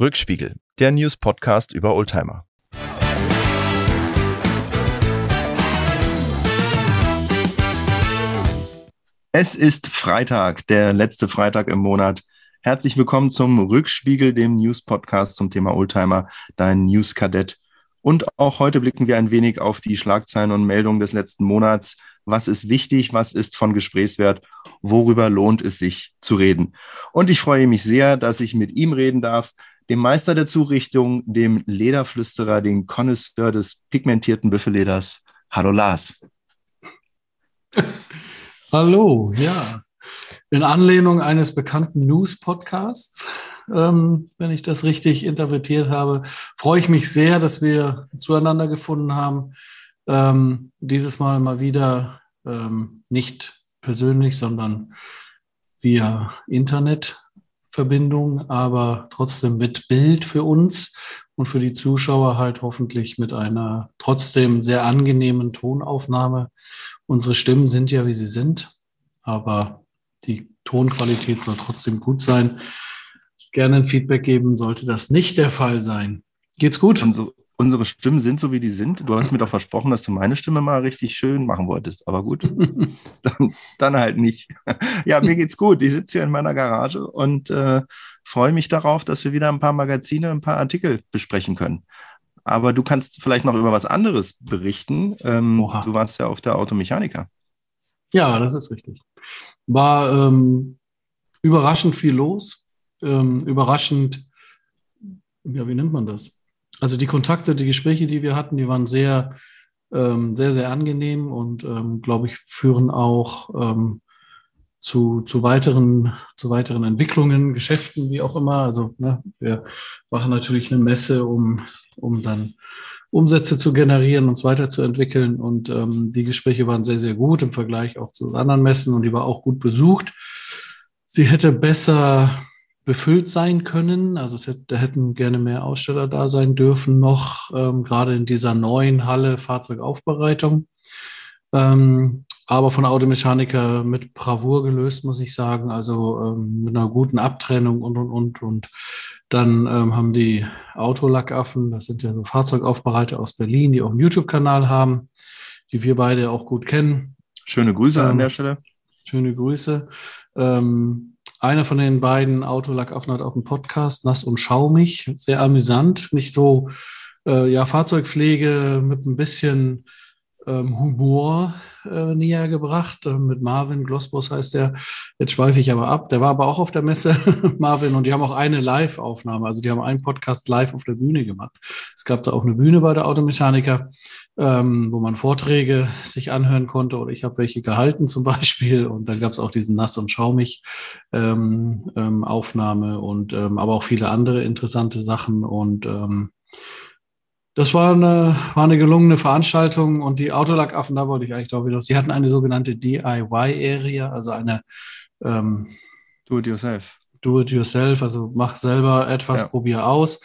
Rückspiegel, der News-Podcast über Oldtimer. Es ist Freitag, der letzte Freitag im Monat. Herzlich willkommen zum Rückspiegel, dem News-Podcast zum Thema Oldtimer, dein News-Kadett. Und auch heute blicken wir ein wenig auf die Schlagzeilen und Meldungen des letzten Monats. Was ist wichtig? Was ist von Gesprächswert? Worüber lohnt es sich zu reden? Und ich freue mich sehr, dass ich mit ihm reden darf dem Meister der Zurichtung, dem Lederflüsterer, dem Connoisseur des pigmentierten Büffelleders. Hallo Lars. Hallo, ja. In Anlehnung eines bekannten News-Podcasts, ähm, wenn ich das richtig interpretiert habe, freue ich mich sehr, dass wir zueinander gefunden haben. Ähm, dieses Mal mal wieder ähm, nicht persönlich, sondern via Internet Verbindung, aber trotzdem mit Bild für uns und für die Zuschauer halt hoffentlich mit einer trotzdem sehr angenehmen Tonaufnahme. Unsere Stimmen sind ja, wie sie sind, aber die Tonqualität soll trotzdem gut sein. Gerne ein Feedback geben, sollte das nicht der Fall sein. Geht's gut? Also, unsere Stimmen sind so, wie die sind. Du hast mir doch versprochen, dass du meine Stimme mal richtig schön machen wolltest. Aber gut, dann, dann, halt nicht. ja, mir geht's gut. Ich sitze hier in meiner Garage und äh, freue mich darauf, dass wir wieder ein paar Magazine, ein paar Artikel besprechen können. Aber du kannst vielleicht noch über was anderes berichten. Ähm, du warst ja auf der Automechaniker. Ja, das ist richtig. War ähm, überraschend viel los. Ähm, überraschend, ja, wie nennt man das? Also die Kontakte, die Gespräche, die wir hatten, die waren sehr, ähm, sehr, sehr angenehm und, ähm, glaube ich, führen auch ähm, zu, zu, weiteren, zu weiteren Entwicklungen, Geschäften, wie auch immer. Also ne, wir machen natürlich eine Messe, um, um dann Umsätze zu generieren, uns weiterzuentwickeln. Und ähm, die Gespräche waren sehr, sehr gut im Vergleich auch zu anderen Messen und die war auch gut besucht. Sie hätte besser befüllt sein können. Also es hätte, da hätten gerne mehr Aussteller da sein dürfen noch, ähm, gerade in dieser neuen Halle Fahrzeugaufbereitung. Ähm, aber von Automechaniker mit Bravour gelöst, muss ich sagen. Also ähm, mit einer guten Abtrennung und, und, und. Und dann ähm, haben die Autolackaffen, das sind ja so Fahrzeugaufbereiter aus Berlin, die auch einen YouTube-Kanal haben, die wir beide auch gut kennen. Schöne Grüße an ähm, der Stelle. Schöne Grüße. Ähm, einer von den beiden Autolackaffen hat auch einen Podcast, Nass und Schaumig. Sehr amüsant. Nicht so, äh, ja, Fahrzeugpflege mit ein bisschen ähm, Humor äh, näher gebracht. Äh, mit Marvin Glossbos heißt der. Jetzt schweife ich aber ab. Der war aber auch auf der Messe, Marvin, und die haben auch eine Live-Aufnahme. Also die haben einen Podcast live auf der Bühne gemacht. Es gab da auch eine Bühne bei der Automechaniker, ähm, wo man Vorträge sich anhören konnte. Oder ich habe welche gehalten zum Beispiel. Und dann gab es auch diesen Nass- und Schaumig-Aufnahme ähm, ähm, und ähm, aber auch viele andere interessante Sachen. Und ähm, das war eine, war eine gelungene Veranstaltung und die Autolackaffen, da wollte ich eigentlich drauf wieder. Sie hatten eine sogenannte DIY-Area, also eine ähm, Do-it-yourself. Do-it-yourself, also mach selber etwas, ja. probier aus.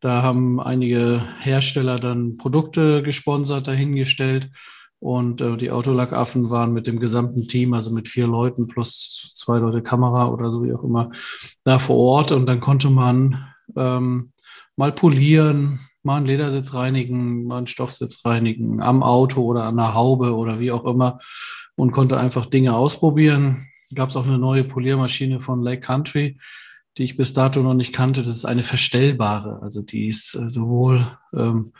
Da haben einige Hersteller dann Produkte gesponsert, dahingestellt. Und äh, die Autolackaffen waren mit dem gesamten Team, also mit vier Leuten plus zwei Leute Kamera oder so wie auch immer, da vor Ort. Und dann konnte man ähm, mal polieren, mal einen Ledersitz reinigen, mal einen Stoffsitz reinigen, am Auto oder an der Haube oder wie auch immer und konnte einfach Dinge ausprobieren. Gab es auch eine neue Poliermaschine von Lake Country, die ich bis dato noch nicht kannte. Das ist eine verstellbare, also die ist äh, sowohl ähm,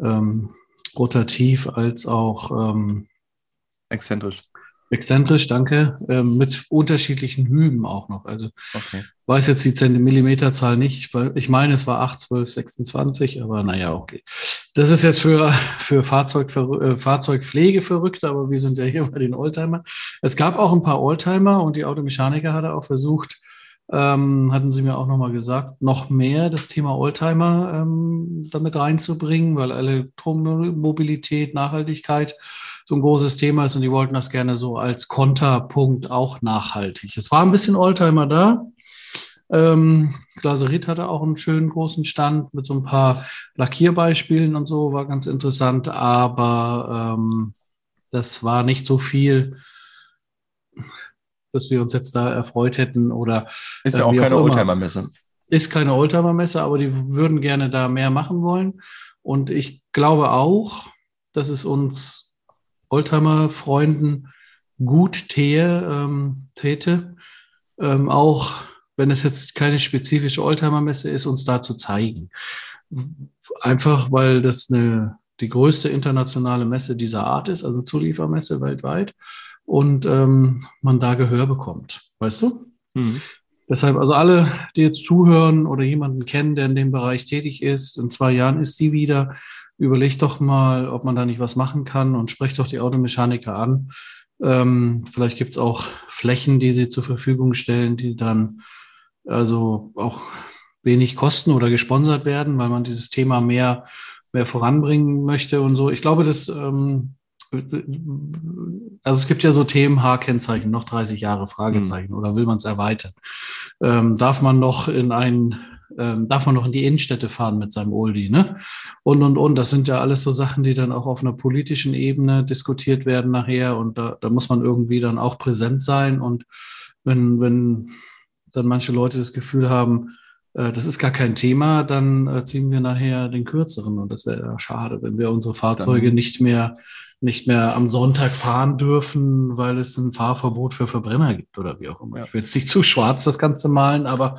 ähm, rotativ als auch ähm, exzentrisch. Exzentrisch, danke. Ähm, mit unterschiedlichen Hüben auch noch. Also okay. weiß jetzt die Zentimeterzahl nicht. Ich meine, es war 8, 12, 26, aber naja, okay. Das ist jetzt für, für Fahrzeug, äh, Fahrzeugpflege verrückt, aber wir sind ja hier bei den Oldtimer. Es gab auch ein paar Oldtimer und die Automechaniker hatte auch versucht, ähm, hatten sie mir auch nochmal gesagt, noch mehr das Thema Oldtimer ähm, damit reinzubringen, weil Elektromobilität, Nachhaltigkeit so ein großes Thema ist und die wollten das gerne so als Konterpunkt auch nachhaltig. Es war ein bisschen Oldtimer da. Ähm, Glaserit hatte auch einen schönen großen Stand mit so ein paar Lackierbeispielen und so, war ganz interessant, aber ähm, das war nicht so viel, dass wir uns jetzt da erfreut hätten oder. Ist ja äh, auch keine Oldtimer-Messe. ist keine Oldtimer-Messe, aber die würden gerne da mehr machen wollen. Und ich glaube auch, dass es uns Oldtimer-Freunden gut täte, ähm, täte ähm, auch wenn es jetzt keine spezifische Oldtimer-Messe ist, uns da zu zeigen. Einfach weil das eine, die größte internationale Messe dieser Art ist, also Zuliefermesse weltweit, und ähm, man da Gehör bekommt. Weißt du? Mhm. Deshalb, also alle, die jetzt zuhören oder jemanden kennen, der in dem Bereich tätig ist, in zwei Jahren ist sie wieder, überlegt doch mal, ob man da nicht was machen kann und sprecht doch die Automechaniker an. Ähm, vielleicht gibt es auch Flächen, die sie zur Verfügung stellen, die dann also auch wenig kosten oder gesponsert werden, weil man dieses Thema mehr, mehr voranbringen möchte und so. Ich glaube, das, ähm, also es gibt ja so Themen, H-Kennzeichen, noch 30 Jahre, Fragezeichen, mhm. oder will man es erweitern? Ähm, darf man noch in ein, ähm, darf man noch in die Innenstädte fahren mit seinem Oldie, ne? Und, und, und. Das sind ja alles so Sachen, die dann auch auf einer politischen Ebene diskutiert werden nachher und da, da muss man irgendwie dann auch präsent sein und wenn, wenn dann manche Leute das Gefühl haben, äh, das ist gar kein Thema, dann äh, ziehen wir nachher den kürzeren. Und das wäre ja schade, wenn wir unsere Fahrzeuge dann, nicht mehr nicht mehr am Sonntag fahren dürfen, weil es ein Fahrverbot für Verbrenner gibt oder wie auch immer. Ja. Ich will jetzt nicht zu schwarz das Ganze malen, aber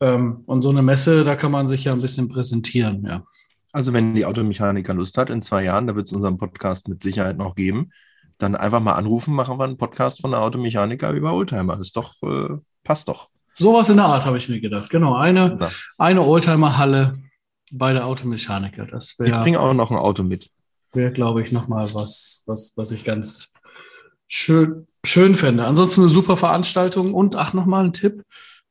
ähm, und so eine Messe, da kann man sich ja ein bisschen präsentieren, ja. Also wenn die Automechaniker Lust hat, in zwei Jahren, da wird es unseren Podcast mit Sicherheit noch geben, dann einfach mal anrufen, machen wir einen Podcast von der Automechaniker über Oldtimer. Das ist doch, äh, passt doch. Sowas in der Art habe ich mir gedacht. Genau, eine, ja. eine Oldtimer-Halle bei der Automechaniker. Das wär, ich bringe auch noch ein Auto mit. Wäre, glaube ich, nochmal was, was, was ich ganz schön, schön fände. Ansonsten eine super Veranstaltung und ach, nochmal ein Tipp.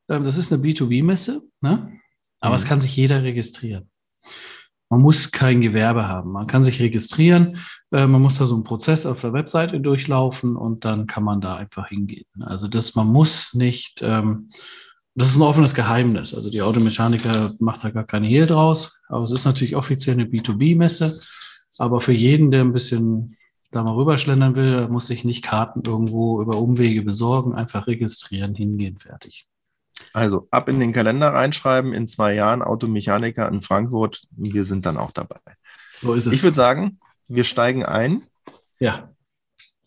Ähm, das ist eine B2B-Messe, ne? aber mhm. es kann sich jeder registrieren. Man muss kein Gewerbe haben. Man kann sich registrieren. Äh, man muss da so einen Prozess auf der Webseite durchlaufen und dann kann man da einfach hingehen. Also das, man muss nicht, ähm, das ist ein offenes Geheimnis. Also die Automechaniker macht da gar keine Hehl draus. Aber es ist natürlich offiziell eine B2B-Messe. Aber für jeden, der ein bisschen da mal rüberschlendern will, muss sich nicht Karten irgendwo über Umwege besorgen, einfach registrieren, hingehen, fertig. Also ab in den Kalender reinschreiben, in zwei Jahren Automechaniker in Frankfurt. Wir sind dann auch dabei. So ist es. Ich würde sagen, wir steigen ein. Ja.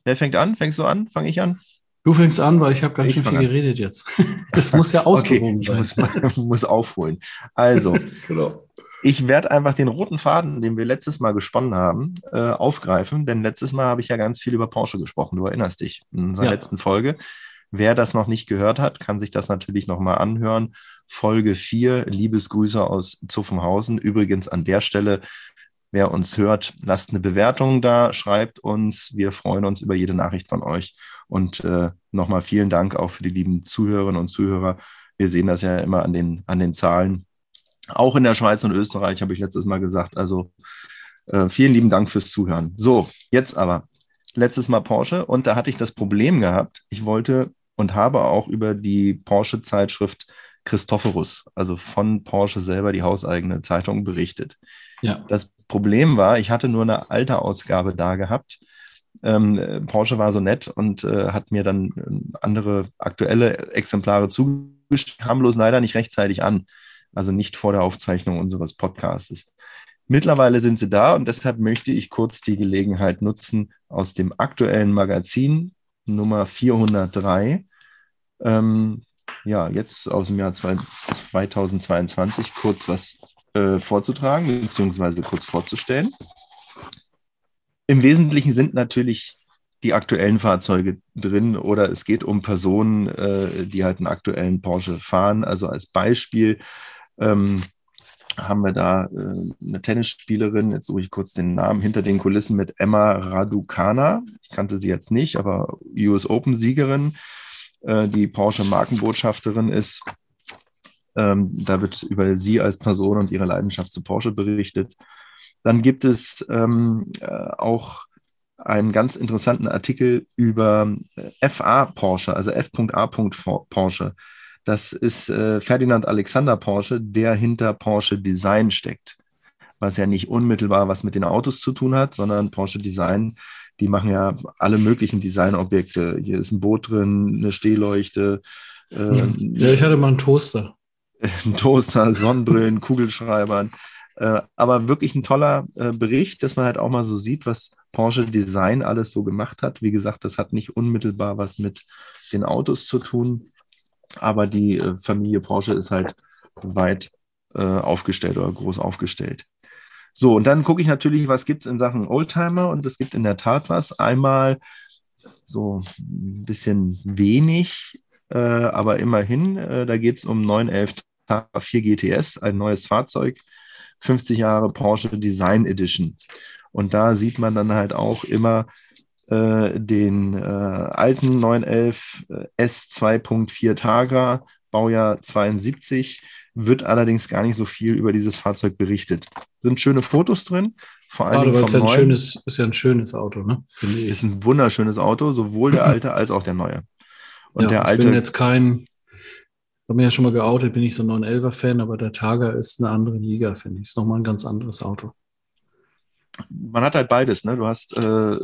Wer fängt an? Fängst du an? Fange ich an? Du fängst an, weil ich habe ganz ich schön viel an. geredet jetzt. Das muss ja ausgewogen okay, ich sein. Muss, muss aufholen. Also, genau. Ich werde einfach den roten Faden, den wir letztes Mal gesponnen haben, äh, aufgreifen, denn letztes Mal habe ich ja ganz viel über Porsche gesprochen. Du erinnerst dich in unserer ja. letzten Folge. Wer das noch nicht gehört hat, kann sich das natürlich nochmal anhören. Folge 4, Liebesgrüße aus Zuffenhausen. Übrigens an der Stelle, wer uns hört, lasst eine Bewertung da, schreibt uns. Wir freuen uns über jede Nachricht von euch. Und äh, nochmal vielen Dank auch für die lieben Zuhörerinnen und Zuhörer. Wir sehen das ja immer an den, an den Zahlen. Auch in der Schweiz und Österreich habe ich letztes Mal gesagt. Also äh, vielen lieben Dank fürs Zuhören. So, jetzt aber letztes Mal Porsche und da hatte ich das Problem gehabt. Ich wollte und habe auch über die Porsche-Zeitschrift Christophorus, also von Porsche selber die hauseigene Zeitung, berichtet. Ja. Das Problem war, ich hatte nur eine alte Ausgabe da gehabt. Ähm, Porsche war so nett und äh, hat mir dann äh, andere aktuelle Exemplare zugeschickt, kam bloß leider nicht rechtzeitig an. Also nicht vor der Aufzeichnung unseres Podcasts. Mittlerweile sind sie da und deshalb möchte ich kurz die Gelegenheit nutzen, aus dem aktuellen Magazin Nummer 403, ähm, ja, jetzt aus dem Jahr 2022 kurz was äh, vorzutragen, beziehungsweise kurz vorzustellen. Im Wesentlichen sind natürlich die aktuellen Fahrzeuge drin oder es geht um Personen, äh, die halt einen aktuellen Porsche fahren. Also als Beispiel ähm, haben wir da äh, eine Tennisspielerin, jetzt suche ich kurz den Namen, hinter den Kulissen mit Emma Raducana. Ich kannte sie jetzt nicht, aber US Open-Siegerin, äh, die Porsche-Markenbotschafterin ist. Ähm, da wird über sie als Person und ihre Leidenschaft zu Porsche berichtet. Dann gibt es ähm, äh, auch einen ganz interessanten Artikel über äh, FA Porsche, also F.A. Porsche. Das ist äh, Ferdinand Alexander Porsche, der hinter Porsche Design steckt. Was ja nicht unmittelbar was mit den Autos zu tun hat, sondern Porsche Design, die machen ja alle möglichen Designobjekte. Hier ist ein Boot drin, eine Stehleuchte. Äh, ja, ich hatte mal einen Toaster. Toaster, Sonnenbrillen, Kugelschreibern. Äh, aber wirklich ein toller äh, Bericht, dass man halt auch mal so sieht, was Porsche Design alles so gemacht hat. Wie gesagt, das hat nicht unmittelbar was mit den Autos zu tun, aber die äh, Familie Porsche ist halt weit äh, aufgestellt oder groß aufgestellt. So, und dann gucke ich natürlich, was gibt es in Sachen Oldtimer und es gibt in der Tat was. Einmal so ein bisschen wenig, äh, aber immerhin, äh, da geht es um 911 4 GTS, ein neues Fahrzeug, 50 Jahre Porsche Design Edition. Und da sieht man dann halt auch immer äh, den äh, alten 911 S 2.4 Targa, Baujahr 72, wird allerdings gar nicht so viel über dieses Fahrzeug berichtet. Sind schöne Fotos drin. Vor allem vom ja neuen. Schönes, ist ja ein schönes Auto, ne? Finde ich. Ist ein wunderschönes Auto, sowohl der alte als auch der neue. Und ja, der alte. Ich bin jetzt kein, habe mir ja schon mal geoutet, bin ich so ein 911er-Fan, aber der Targa ist eine andere Liga, finde ich. Ist nochmal ein ganz anderes Auto man hat halt beides. Ne? Du hast äh,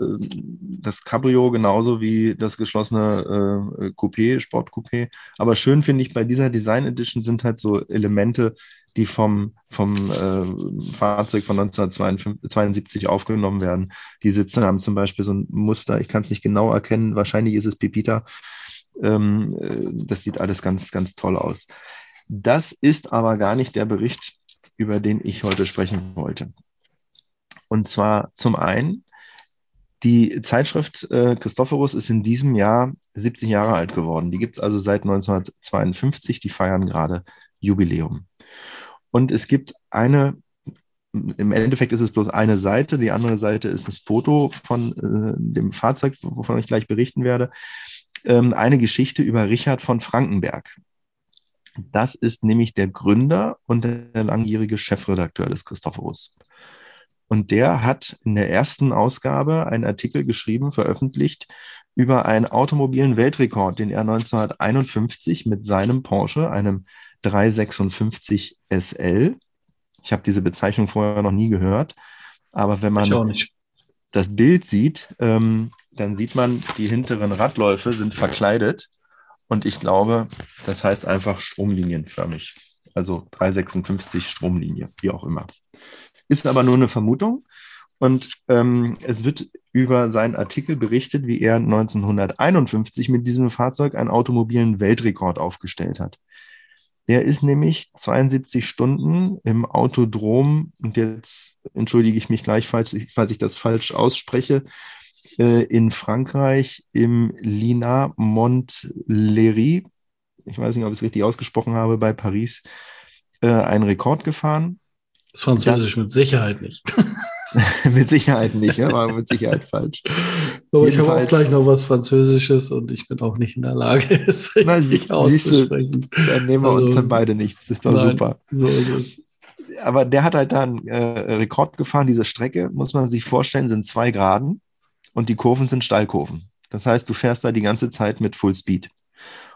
das Cabrio genauso wie das geschlossene äh, Coupé, Sportcoupé. Aber schön finde ich, bei dieser Design Edition sind halt so Elemente, die vom, vom äh, Fahrzeug von 1972 aufgenommen werden. Die Sitze haben zum Beispiel so ein Muster, ich kann es nicht genau erkennen, wahrscheinlich ist es Pepita. Ähm, äh, das sieht alles ganz, ganz toll aus. Das ist aber gar nicht der Bericht, über den ich heute sprechen wollte. Und zwar zum einen, die Zeitschrift äh, Christophorus ist in diesem Jahr 70 Jahre alt geworden. Die gibt es also seit 1952. Die feiern gerade Jubiläum. Und es gibt eine, im Endeffekt ist es bloß eine Seite. Die andere Seite ist das Foto von äh, dem Fahrzeug, wovon ich gleich berichten werde. Ähm, eine Geschichte über Richard von Frankenberg. Das ist nämlich der Gründer und der langjährige Chefredakteur des Christophorus. Und der hat in der ersten Ausgabe einen Artikel geschrieben, veröffentlicht, über einen automobilen Weltrekord, den er 1951 mit seinem Porsche, einem 356 SL, ich habe diese Bezeichnung vorher noch nie gehört, aber wenn man das Bild sieht, ähm, dann sieht man, die hinteren Radläufe sind verkleidet und ich glaube, das heißt einfach stromlinienförmig. Also 356 Stromlinie, wie auch immer. Ist aber nur eine Vermutung. Und ähm, es wird über seinen Artikel berichtet, wie er 1951 mit diesem Fahrzeug einen automobilen Weltrekord aufgestellt hat. Der ist nämlich 72 Stunden im Autodrom, und jetzt entschuldige ich mich gleich, falls ich, falls ich das falsch ausspreche, äh, in Frankreich im Lina Montlery, ich weiß nicht, ob ich es richtig ausgesprochen habe, bei Paris, äh, einen Rekord gefahren. Das Französisch das, mit Sicherheit nicht. mit Sicherheit nicht, ja, war mit Sicherheit falsch. Aber ich habe auch gleich noch was Französisches und ich bin auch nicht in der Lage, es richtig Na, auszusprechen. Du, dann nehmen wir also, uns dann beide nichts. Das ist doch nein, super. So ist es. Aber der hat halt da einen äh, Rekord gefahren. Diese Strecke, muss man sich vorstellen, sind zwei Graden und die Kurven sind Steilkurven. Das heißt, du fährst da die ganze Zeit mit Full Speed.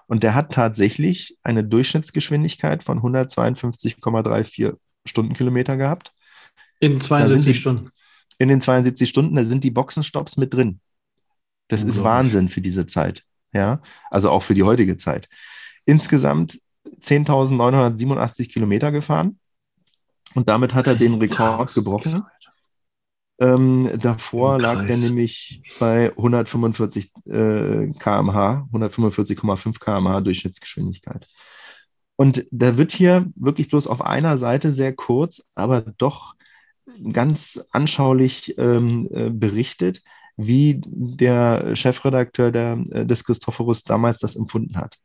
Und der hat tatsächlich eine Durchschnittsgeschwindigkeit von 152,34 Stundenkilometer gehabt. In 72 die, Stunden. In den 72 Stunden, da sind die Boxenstopps mit drin. Das ist Wahnsinn für diese Zeit. Ja, also auch für die heutige Zeit. Insgesamt 10.987 Kilometer gefahren. Und damit hat er den Rekord gebrochen. Ähm, davor lag der nämlich bei 145 äh, km/h, 145,5 km/h Durchschnittsgeschwindigkeit. Und da wird hier wirklich bloß auf einer Seite sehr kurz, aber doch ganz anschaulich ähm, äh, berichtet, wie der Chefredakteur der, äh, des Christophorus damals das empfunden hat.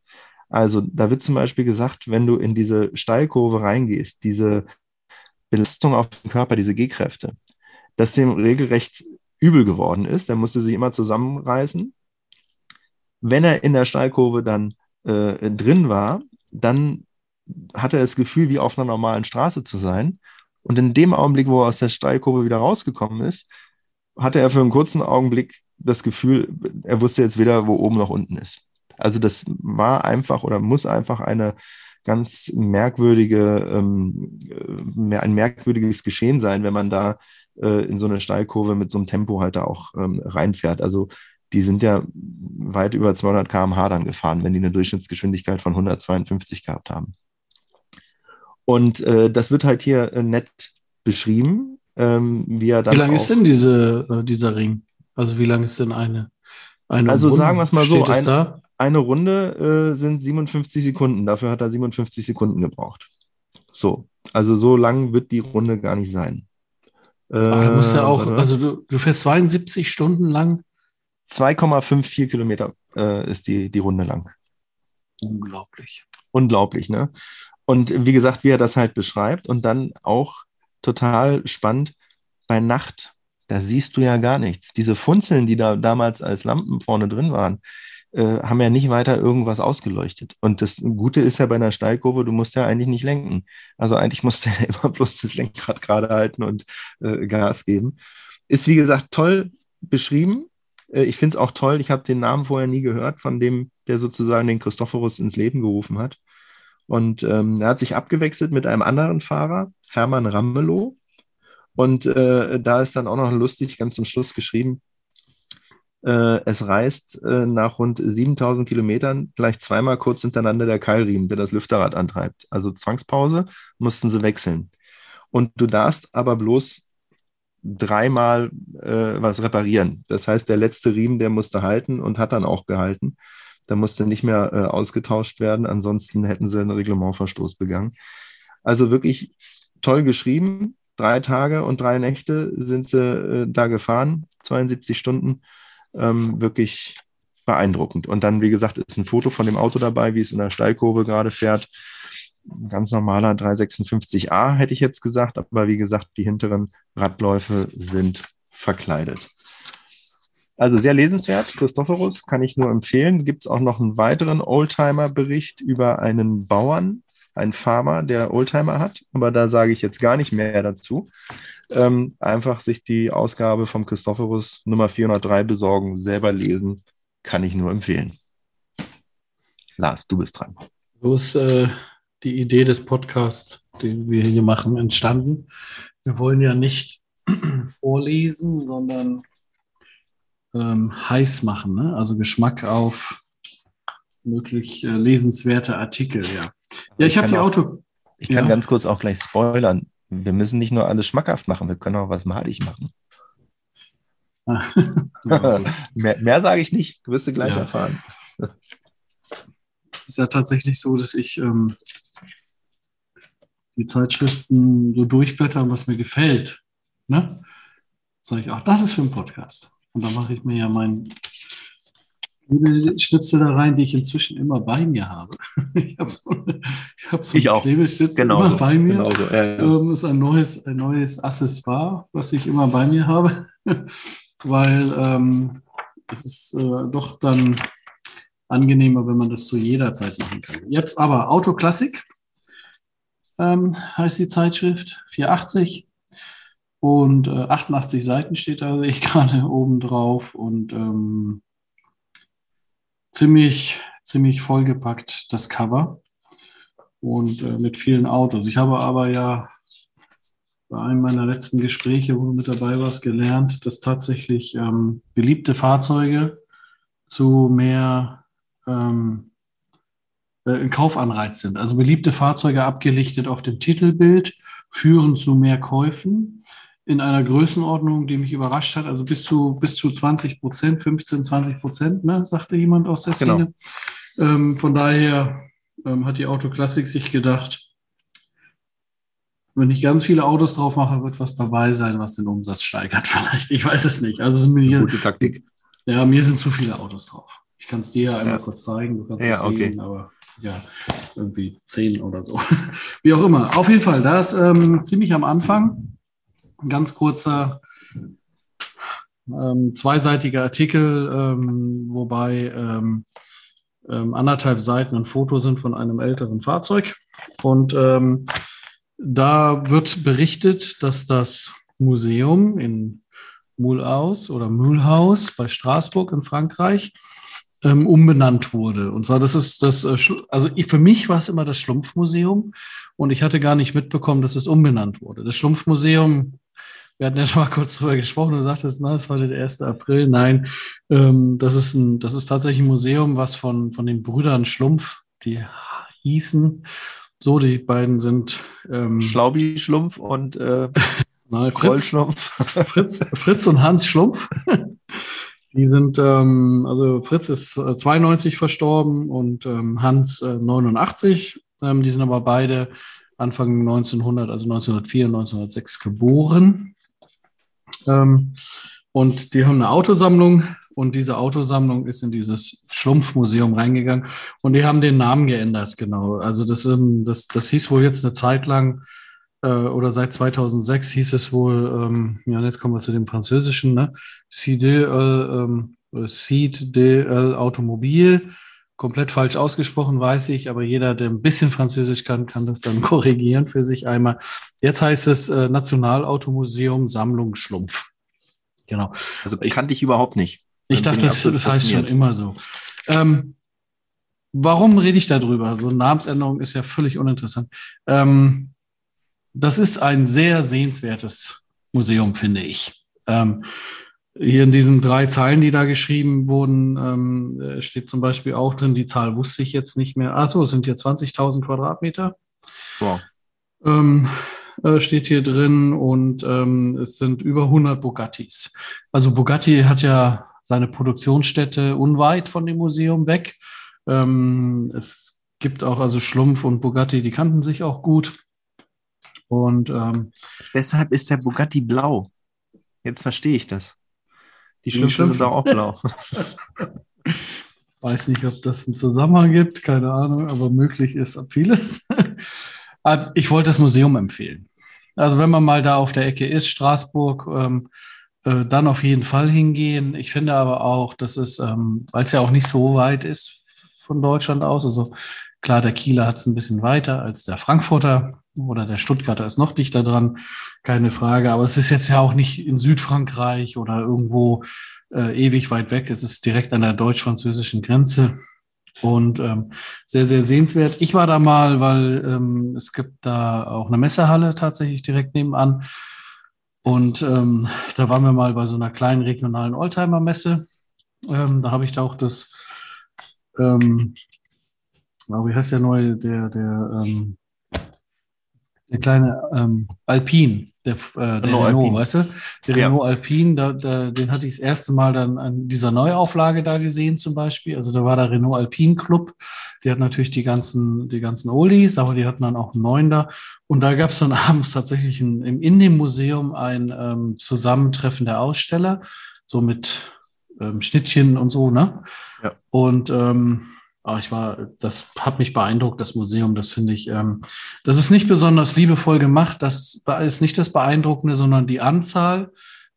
Also da wird zum Beispiel gesagt, wenn du in diese Steilkurve reingehst, diese Belastung auf den Körper, diese G-Kräfte, dass dem regelrecht übel geworden ist. Er musste sich immer zusammenreißen. Wenn er in der Steilkurve dann äh, drin war, dann hatte er das Gefühl, wie auf einer normalen Straße zu sein. Und in dem Augenblick, wo er aus der Steilkurve wieder rausgekommen ist, hatte er für einen kurzen Augenblick das Gefühl, er wusste jetzt weder, wo oben noch unten ist. Also das war einfach oder muss einfach eine ganz merkwürdige, ähm, äh, ein merkwürdiges Geschehen sein, wenn man da äh, in so eine Steilkurve mit so einem Tempo halt da auch ähm, reinfährt. Also die sind ja weit über 200 km/h dann gefahren, wenn die eine Durchschnittsgeschwindigkeit von 152 gehabt haben. Und äh, das wird halt hier äh, nett beschrieben, ähm, wie er dann. Wie lang auch, ist denn diese, äh, dieser Ring? Also wie lang ist denn eine? eine Also Runde? sagen wir es mal so, Steht ein- da? Eine Runde äh, sind 57 Sekunden. Dafür hat er 57 Sekunden gebraucht. So, also so lang wird die Runde gar nicht sein. Äh, Aber du musst ja auch, warte. also du, du fährst 72 Stunden lang. 2,54 Kilometer äh, ist die, die Runde lang. Unglaublich. Unglaublich, ne? Und wie gesagt, wie er das halt beschreibt und dann auch total spannend bei Nacht, da siehst du ja gar nichts. Diese Funzeln, die da damals als Lampen vorne drin waren, äh, haben ja nicht weiter irgendwas ausgeleuchtet. Und das Gute ist ja bei einer Steilkurve, du musst ja eigentlich nicht lenken. Also eigentlich musst du ja immer bloß das Lenkrad gerade halten und äh, Gas geben. Ist wie gesagt toll beschrieben. Äh, ich finde es auch toll. Ich habe den Namen vorher nie gehört von dem, der sozusagen den Christophorus ins Leben gerufen hat. Und ähm, er hat sich abgewechselt mit einem anderen Fahrer, Hermann Ramelow. Und äh, da ist dann auch noch lustig, ganz zum Schluss geschrieben, äh, es reißt äh, nach rund 7000 Kilometern gleich zweimal kurz hintereinander der Keilriemen, der das Lüfterrad antreibt. Also Zwangspause mussten sie wechseln. Und du darfst aber bloß dreimal äh, was reparieren. Das heißt, der letzte Riemen, der musste halten und hat dann auch gehalten. Da musste nicht mehr äh, ausgetauscht werden. Ansonsten hätten sie einen Reglementverstoß begangen. Also wirklich toll geschrieben. Drei Tage und drei Nächte sind sie äh, da gefahren, 72 Stunden. Ähm, wirklich beeindruckend. Und dann, wie gesagt, ist ein Foto von dem Auto dabei, wie es in der Steilkurve gerade fährt. Ganz normaler 356a hätte ich jetzt gesagt, aber wie gesagt, die hinteren Radläufe sind verkleidet. Also sehr lesenswert, Christophorus, kann ich nur empfehlen. Gibt es auch noch einen weiteren Oldtimer-Bericht über einen Bauern, einen Farmer, der Oldtimer hat, aber da sage ich jetzt gar nicht mehr dazu. Ähm, einfach sich die Ausgabe vom Christophorus Nummer 403 besorgen, selber lesen, kann ich nur empfehlen. Lars, du bist dran. Ist äh, die Idee des Podcasts, den wir hier machen, entstanden. Wir wollen ja nicht vorlesen, sondern ähm, heiß machen, ne? also Geschmack auf möglich äh, lesenswerte Artikel. Ja, ja ich habe kann die auch- Auto. Ich kann Ja. ganz kurz auch gleich spoilern. Wir müssen nicht nur alles schmackhaft machen, wir können auch was madig machen. Ja. Mehr, mehr sage ich nicht, wirst du gleich Ja. erfahren. Es ist ja tatsächlich so, dass ich ähm, die Zeitschriften so durchblätter, was mir gefällt. Ne? Sage ich, ach, das ist für ein Podcast. Und dann mache ich mir ja meinen Schnipsel da rein, die ich inzwischen immer bei mir habe. Ich habe so, eine- ich hab so Ich auch. Klebestütze Genau immer bei mir. Genau so. Ja, ja. Ähm, ist ein neues, ein neues Accessoire, was ich immer bei mir habe, weil ähm, es ist äh, doch dann angenehmer, wenn man das zu jeder Zeit machen kann. Jetzt aber Autoklassik ähm, heißt die Zeitschrift, 480 und äh, 88 Seiten steht da, sehe ich gerade oben drauf. Und ähm, ziemlich, ziemlich vollgepackt das Cover. Und äh, mit vielen Autos. Ich habe aber ja bei einem meiner letzten Gespräche, wo du mit dabei warst, gelernt, dass tatsächlich ähm, beliebte Fahrzeuge zu mehr ähm, äh, ein Kaufanreiz sind. Also beliebte Fahrzeuge abgelichtet auf dem Titelbild führen zu mehr Käufen in einer Größenordnung, die mich überrascht hat. Also bis zu, bis zu 20 Prozent, 15, 20 Prozent, ne, sagte jemand aus der Genau. Szene. Ähm, von daher ähm, hat die Autoklassik sich gedacht, wenn ich ganz viele Autos drauf mache, wird was dabei sein, was den Umsatz steigert vielleicht. Ich weiß es nicht. Also es ist mir, Gute Taktik. ja, mir sind zu viele Autos drauf. Ich kann es dir ja einmal Ja. kurz zeigen, du kannst Ja, es okay. sehen, aber ja, irgendwie zehn oder so. Wie auch immer. Auf jeden Fall, da ist ähm, ziemlich am Anfang ein ganz kurzer ähm, zweiseitiger Artikel, ähm, wobei ähm, ähm, anderthalb Seiten ein Foto sind von einem älteren Fahrzeug. Und ähm, da wird berichtet, dass das Museum in Mulhouse oder Mulhouse bei Straßburg in Frankreich ähm, umbenannt wurde. Und zwar, das ist das, äh, also ich, für mich war es immer das Schlumpfmuseum und ich hatte gar nicht mitbekommen, dass es umbenannt wurde. Das Schlumpfmuseum, wir hatten ja schon mal kurz drüber gesprochen, du sagtest, na, es ist heute der 1. April. Nein, ähm, das, ist ein, das ist tatsächlich ein Museum, was von, von den Brüdern Schlumpf, die hießen, So, die beiden sind ähm, Schlaubi-Schlumpf und äh, Nein, Fritz, Fritz, Fritz und Hans Schlumpf. Die sind, ähm, also Fritz ist 92 verstorben und ähm, Hans äh, 89. Ähm, die sind aber beide Anfang 1900, also 1904 und 1906 geboren. Ähm, und die haben eine Autosammlung und diese Autosammlung ist in dieses Schlumpfmuseum reingegangen und die haben den Namen geändert, genau. Also das, ähm, das, das hieß wohl jetzt eine Zeit lang äh, oder seit 2006 hieß es wohl, ähm, ja, jetzt kommen wir zu dem Französischen, ne? CDL, ähm, CDL Automobil. Komplett falsch ausgesprochen, weiß ich, aber jeder, der ein bisschen Französisch kann, kann das dann korrigieren für sich einmal. Jetzt heißt es äh, Nationalautomuseum Sammlung Schlumpf. Genau. Also ich kannte ich überhaupt nicht. Ich dachte, das, das heißt schon immer so. Ähm, warum rede ich darüber? So eine Namensänderung ist ja völlig uninteressant. Ähm, das ist ein sehr sehenswertes Museum, finde ich. Ähm, hier in diesen drei Zeilen, die da geschrieben wurden, ähm, äh, steht zum Beispiel auch drin, die Zahl wusste ich jetzt nicht mehr. Achso, es sind hier 20.000 Quadratmeter. Wow. Ähm, äh, steht hier drin und ähm, es sind über 100 Bugattis. Also Bugatti hat ja seine Produktionsstätte unweit von dem Museum weg. Ähm, es gibt auch also Schlumpf und Bugatti, die kannten sich auch gut. Und ähm, deshalb ist der Bugatti blau. Jetzt verstehe ich das. Die Schlümpfe sind auch blau. Weiß nicht, ob das einen Zusammenhang gibt, keine Ahnung, aber möglich ist vieles. ich wollte das Museum empfehlen. Also wenn man mal da auf der Ecke ist, Straßburg, ähm, äh, dann auf jeden Fall hingehen. Ich finde aber auch, dass es, ähm, weil es ja auch nicht so weit ist von Deutschland aus, also klar, der Kieler hat es ein bisschen weiter als der Frankfurter, oder der Stuttgarter ist noch dichter dran, keine Frage. Aber es ist jetzt ja auch nicht in Südfrankreich oder irgendwo äh, ewig weit weg. Es ist direkt an der deutsch-französischen Grenze und ähm, sehr, sehr sehenswert. Ich war da mal, weil ähm, es gibt da auch eine Messehalle tatsächlich direkt nebenan. Und ähm, da waren wir mal bei so einer kleinen regionalen Oldtimer-Messe. Ähm, da habe ich da auch das, ähm, wie heißt der neue, der, der, ähm, der kleine ähm, Alpine, der, äh, der Renault, Renault weißt du? Der ja. Renault Alpine, da, da, den hatte ich das erste Mal dann an dieser Neuauflage da gesehen zum Beispiel. Also da war der Renault Alpine Club. Die hat natürlich die ganzen, die ganzen Oldies, aber die hatten dann auch einen neuen da. Und da gab es dann abends tatsächlich ein, im, in dem Museum ein ähm, Zusammentreffen der Aussteller, so mit ähm, Schnittchen und so, ne? Ja. Und ähm, aber ich war, das hat mich beeindruckt, das Museum, das finde ich, ähm, das ist nicht besonders liebevoll gemacht. Das ist nicht das Beeindruckende, sondern die Anzahl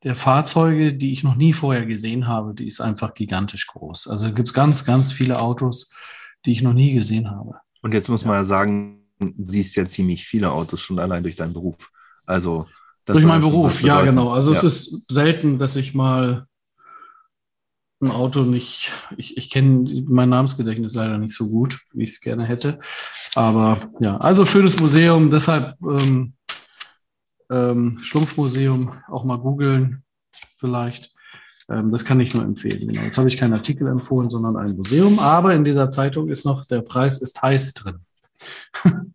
der Fahrzeuge, die ich noch nie vorher gesehen habe, die ist einfach gigantisch groß. Also gibt es ganz, ganz viele Autos, die ich noch nie gesehen habe. Und jetzt muss ja. man ja sagen, du siehst ja ziemlich viele Autos schon allein durch deinen Beruf. Also durch meinen Beruf, ja, genau. Also ja. es ist selten, dass ich mal ein Auto nicht, ich, ich kenne mein Namensgedächtnis leider nicht so gut, wie ich es gerne hätte. Aber ja, also schönes Museum, deshalb ähm, ähm, Schlumpfmuseum auch mal googeln vielleicht. Ähm, das kann ich nur empfehlen. Genau. Jetzt habe ich keinen Artikel empfohlen, sondern ein Museum. Aber in dieser Zeitung ist noch, der Preis ist heiß drin.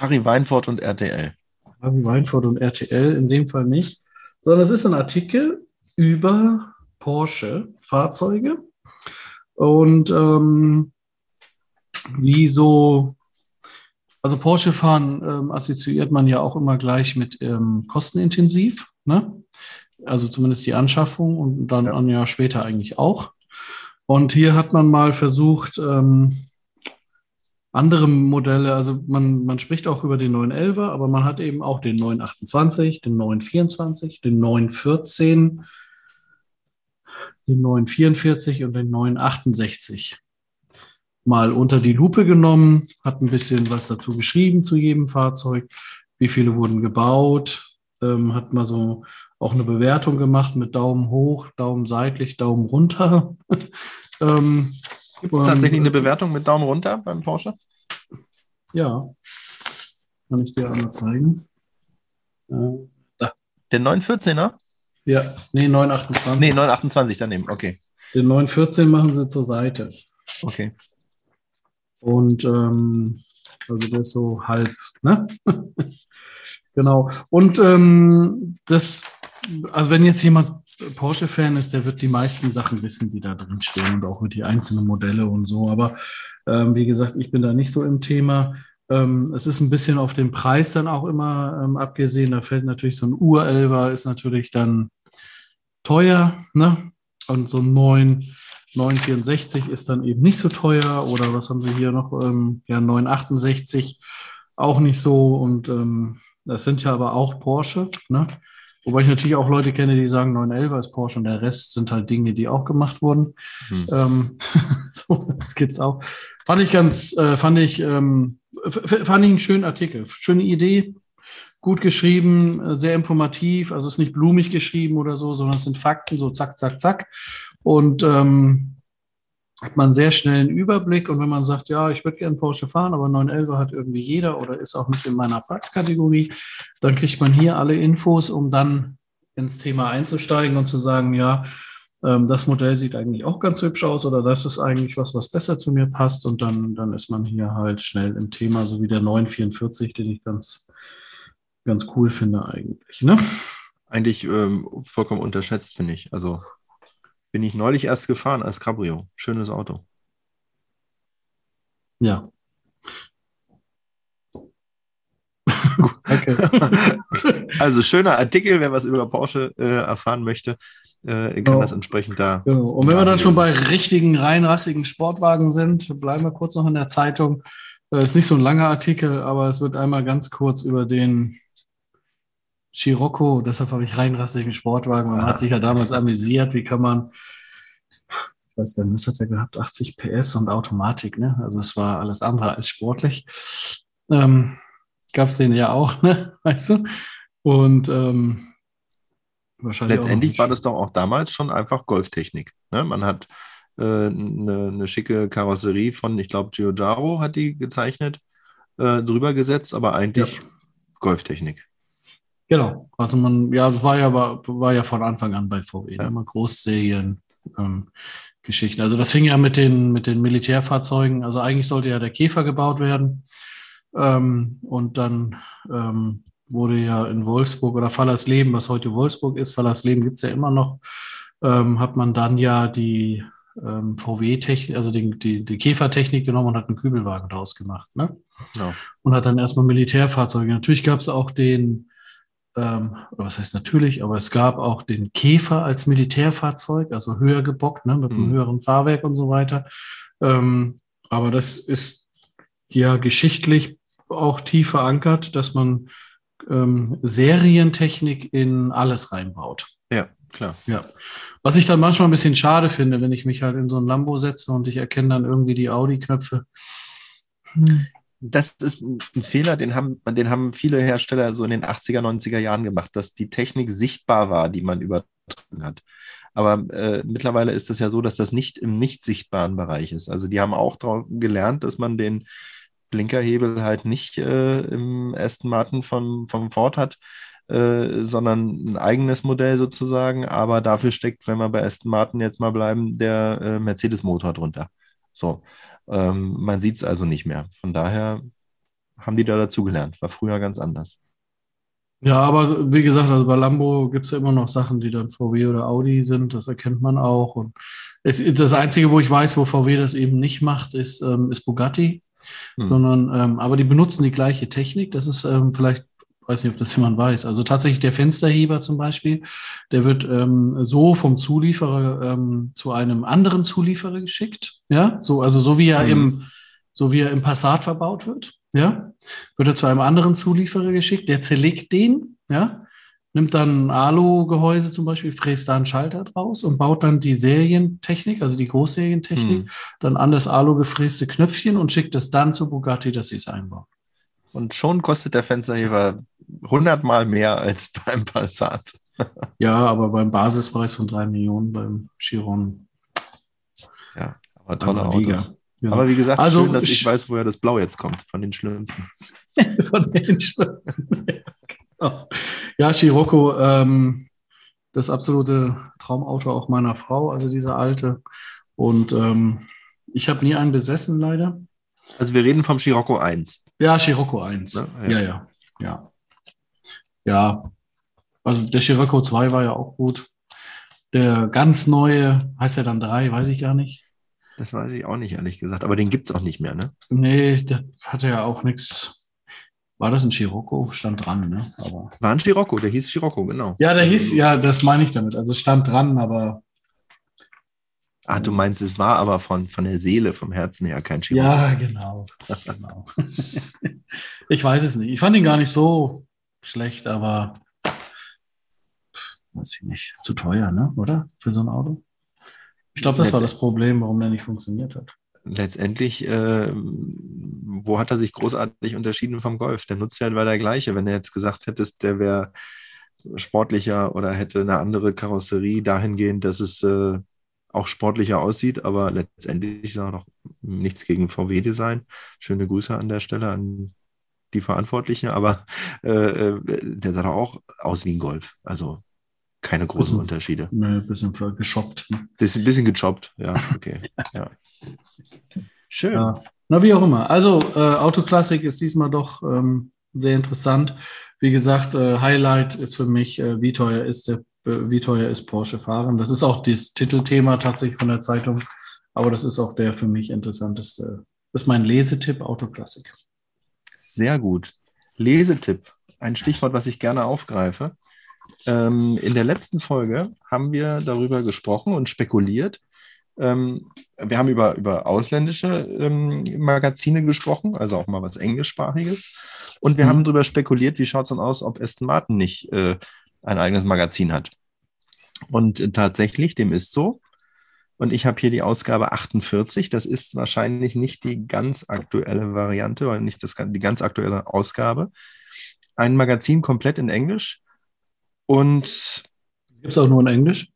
Harry Weinfurt und RTL. Harry Weinfurt und RTL in dem Fall nicht, sondern es ist ein Artikel über Porsche-Fahrzeuge. Und ähm, wie so, also Porsche fahren ähm, assoziiert man ja auch immer gleich mit ähm, kostenintensiv, ne? Also zumindest die Anschaffung und dann ja. ein Jahr später eigentlich auch. Und hier hat man mal versucht, ähm, andere Modelle, also man, man spricht auch über den 911er, aber man hat eben auch den 928, den 924, den 914, den 944 und den 968 mal unter die Lupe genommen, hat ein bisschen was dazu geschrieben zu jedem Fahrzeug, wie viele wurden gebaut, ähm, hat mal so auch eine Bewertung gemacht mit Daumen hoch, Daumen seitlich, Daumen runter. ähm, Gibt es tatsächlich eine Bewertung mit Daumen runter beim Porsche? Ja, kann ich dir einmal zeigen. Äh, da. Der 914er? Ja, nee, 928. Nee, 928 daneben, okay. Den 914 machen sie zur Seite. Okay. Und ähm, Also der ist so halb, ne? genau. Und ähm, das, also wenn jetzt jemand Porsche-Fan ist, der wird die meisten Sachen wissen, die da drin stehen und auch mit die einzelnen Modelle und so. Aber ähm, wie gesagt, ich bin da nicht so im Thema. Ähm, es ist ein bisschen auf den Preis dann auch immer ähm, abgesehen. Da fällt natürlich so ein Urelver, ist natürlich dann teuer, ne? Und so ein 9, 964 ist dann eben nicht so teuer. Oder was haben sie hier noch? Ähm, ja, 968 auch nicht so. Und ähm, das sind ja aber auch Porsche, ne? Wobei ich natürlich auch Leute kenne, die sagen, 911 ist Porsche und der Rest sind halt Dinge, die auch gemacht wurden. Hm. Ähm, so, das gibt's auch. Fand ich ganz, äh, fand ich, ähm, fand ich einen schönen Artikel. Schöne Idee, gut geschrieben, äh, sehr informativ. Also es ist nicht blumig geschrieben oder so, sondern es sind Fakten, so zack, zack, zack. Und ähm, hat man sehr schnell einen Überblick. Und wenn man sagt, ja, ich würde gerne Porsche fahren, aber 911 hat irgendwie jeder oder ist auch nicht in meiner Faxkategorie, dann kriegt man hier alle Infos, um dann ins Thema einzusteigen und zu sagen, ja, ähm, das Modell sieht eigentlich auch ganz hübsch aus oder das ist eigentlich was, was besser zu mir passt. Und dann, dann ist man hier halt schnell im Thema, so wie der 944, den ich ganz, ganz cool finde eigentlich. Ne? Eigentlich ähm, vollkommen unterschätzt, finde ich. Also bin ich neulich erst gefahren als Cabrio. Schönes Auto. Ja. also schöner Artikel, wer was über Porsche äh, erfahren möchte, äh, kann genau. das entsprechend da. Genau. Und wenn wir dann schon bei richtigen, reinrassigen Sportwagen sind, bleiben wir kurz noch in der Zeitung. Äh, ist nicht so ein langer Artikel, aber es wird einmal ganz kurz über den Scirocco, deshalb habe ich reinrassigen Sportwagen. Man ah. hat sich ja damals amüsiert, wie kann man, ich weiß gar nicht, was hat er gehabt, 80 PS und Automatik, ne? Also es war alles andere als sportlich. Ähm, Gab es den ja auch, ne? Weißt du? Und ähm, wahrscheinlich. Letztendlich war das doch auch damals schon einfach Golftechnik. Ne? Man hat eine, äh, eine schicke Karosserie von, ich glaube, Giugiaro hat die gezeichnet, äh, drüber gesetzt, aber eigentlich ja. Golftechnik. Genau. Also man, ja, das war ja, war, ja von Anfang an bei VW, ja. immer Großserien. Ähm, Geschichten. Also das fing ja mit den, mit den Militärfahrzeugen. Also eigentlich sollte ja der Käfer gebaut werden. Ähm, und dann ähm, wurde ja in Wolfsburg oder Fallersleben, was heute Wolfsburg ist, Fallersleben gibt es ja immer noch, ähm, hat man dann ja die ähm, VW-Technik, also die, die, die Käfertechnik genommen und hat einen Kübelwagen daraus gemacht. Ne? Ja. Und hat dann erstmal Militärfahrzeuge. Natürlich gab es auch den ähm, oder was heißt natürlich, aber es gab auch den Käfer als Militärfahrzeug, also höher gebockt, ne, mit einem mhm. höheren Fahrwerk und so weiter. Ähm, aber das ist ja geschichtlich auch tief verankert, dass man ähm, Serientechnik in alles reinbaut. Ja, klar. Ja. Was ich dann manchmal ein bisschen schade finde, wenn ich mich halt in so ein Lambo setze und ich erkenne dann irgendwie die Audi-Knöpfe. Hm das ist ein Fehler, den haben, den haben viele Hersteller so in den 80er, 90er Jahren gemacht, dass die Technik sichtbar war, die man übertragen hat. Aber äh, mittlerweile ist es ja so, dass das nicht im nicht sichtbaren Bereich ist. Also die haben auch gelernt, dass man den Blinkerhebel halt nicht äh, im Aston Martin von, vom Ford hat, äh, sondern ein eigenes Modell sozusagen. Aber dafür steckt, wenn wir bei Aston Martin jetzt mal bleiben, der äh, Mercedes-Motor drunter. So. Ähm, man sieht es also nicht mehr. Von daher haben die da dazugelernt. War früher ganz anders. Ja, aber wie gesagt, also bei Lambo gibt es ja immer noch Sachen, die dann VW oder Audi sind. Das erkennt man auch. Und das Einzige, wo ich weiß, wo VW das eben nicht macht, ist, ähm, ist Bugatti. Hm. Sondern, ähm, aber die benutzen die gleiche Technik. Das ist ähm, vielleicht weiß nicht, ob das jemand weiß. Also tatsächlich der Fensterheber zum Beispiel, der wird ähm, so vom Zulieferer ähm, zu einem anderen Zulieferer geschickt. Ja, so, also so wie er mhm. im, so wie er im Passat verbaut wird, ja, wird er zu einem anderen Zulieferer geschickt, der zerlegt den, ja, nimmt dann ein Alu-Gehäuse zum Beispiel, fräst da einen Schalter draus und baut dann die Serientechnik, also die Großserientechnik, mhm. dann an das Alu gefräste Knöpfchen und schickt es dann zu Bugatti, dass sie es einbauen. Und schon kostet der Fensterheber 100 Mal mehr als beim Passat. ja, aber beim Basispreis von 3 Millionen beim Chiron. Ja, aber tolle Autos. Ja. Aber wie gesagt, also, schön, dass ich weiß, woher das Blau jetzt kommt, von den Schlümpfen. von den Schlümpfen. Ja, Scirocco, ähm, das absolute Traumauto auch meiner Frau, also dieser alte. Und ähm, ich habe nie einen besessen, leider. Also wir reden vom Scirocco 1. Ja, Scirocco 1. Ja, Ja, ja. ja, ja. Ja, also der Scirocco 2 war ja auch gut. Der ganz neue, heißt er dann 3, weiß ich gar nicht. Das weiß ich auch nicht, ehrlich gesagt. Aber den gibt es auch nicht mehr, ne? Nee, der hatte ja auch nichts. War das ein Scirocco? Stand dran, ne? Aber War ein Scirocco, der hieß Scirocco, genau. ja, der hieß, ja, das meine ich damit. Also stand dran, aber Ah, du meinst, es war aber von, von der Seele, vom Herzen her kein Scirocco. ja, genau. genau. ich weiß es nicht. Ich fand ihn gar nicht so schlecht, aber weiß ich nicht. Zu teuer, ne? Oder? Für so ein Auto? Ich glaube, das war das Problem, warum der nicht funktioniert hat. Letztendlich, äh, wo hat er sich großartig unterschieden vom Golf? Der Nutzwert war der gleiche. Wenn du jetzt gesagt hättest, der wäre sportlicher oder hätte eine andere Karosserie dahingehend, dass es äh, auch sportlicher aussieht, aber letztendlich ist auch noch nichts gegen VW-Design. Schöne Grüße an der Stelle an die Verantwortlichen, aber äh, äh, der sah doch auch aus wie ein Golf. Also keine großen Also- Unterschiede. Ne, bisschen geschoppt. Ne? Bisschen, bisschen gechoppt, ja, okay. ja. Schön. Ja. Na, wie auch immer. Also, äh, Autoklassik ist diesmal doch ähm, sehr interessant. Wie gesagt, äh, Highlight ist für mich, äh, wie teuer ist der, äh, wie teuer ist Porsche fahren. Das ist auch das Titelthema tatsächlich von der Zeitung, aber das ist auch der für mich interessanteste. Das ist mein Lesetipp Autoklassik. Sehr gut. Lesetipp, ein Stichwort, was ich gerne aufgreife. Ähm, in der letzten Folge haben wir darüber gesprochen und spekuliert. Ähm, wir haben über, über ausländische ähm, Magazine gesprochen, also auch mal was Englischsprachiges. Und wir Mhm. haben darüber spekuliert, wie schaut es dann aus, ob Aston Martin nicht äh, ein eigenes Magazin hat. Und äh, tatsächlich, dem ist so. Und ich habe hier die Ausgabe 48. Das ist wahrscheinlich nicht die ganz aktuelle Variante oder nicht das, die ganz aktuelle Ausgabe. Ein Magazin komplett in Englisch. Und Gibt es auch nur in Englisch?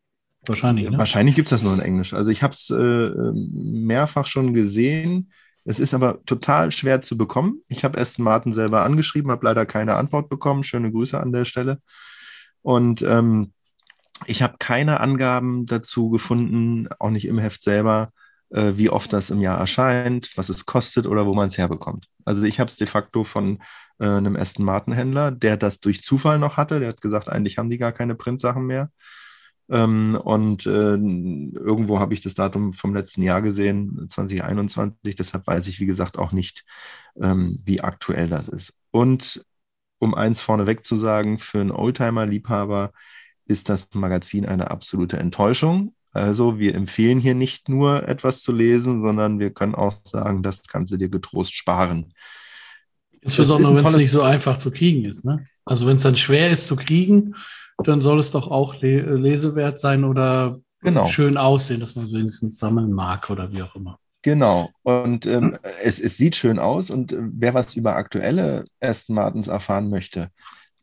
Wahrscheinlich, ne? wahrscheinlich gibt es das nur in Englisch. Also ich habe es äh, mehrfach schon gesehen. Es ist aber total schwer zu bekommen. Ich habe Aston Martin selber angeschrieben, habe leider keine Antwort bekommen. Schöne Grüße an der Stelle. Und ähm, ich habe keine Angaben dazu gefunden, auch nicht im Heft selber, äh, wie oft das im Jahr erscheint, was es kostet oder wo man es herbekommt. Also ich habe es de facto von äh, einem Aston Martin Händler, der das durch Zufall noch hatte. Der hat gesagt, eigentlich haben die gar keine Printsachen mehr. Ähm, und äh, irgendwo habe ich das Datum vom letzten Jahr gesehen, 2021. Deshalb weiß ich, wie gesagt, auch nicht, ähm, wie aktuell das ist. Und um eins vorneweg zu sagen, für einen Oldtimer-Liebhaber ist das Magazin eine absolute Enttäuschung. Also wir empfehlen hier nicht nur etwas zu lesen, sondern wir können auch sagen, das kannst du dir getrost sparen. Insbesondere, wenn es nicht so einfach zu kriegen ist. Ne? Also wenn es dann schwer ist zu kriegen, dann soll es doch auch le lesewert sein oder Genau. schön aussehen, dass man wenigstens sammeln mag oder wie auch immer. Genau. Und ähm, es, es sieht schön aus und äh, wer was über aktuelle Aston Martins erfahren möchte,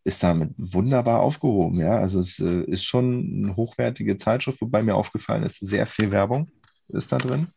ist damit wunderbar aufgehoben. Ja, also es äh, ist schon eine hochwertige Zeitschrift, wobei mir aufgefallen ist, sehr viel Werbung ist da drin.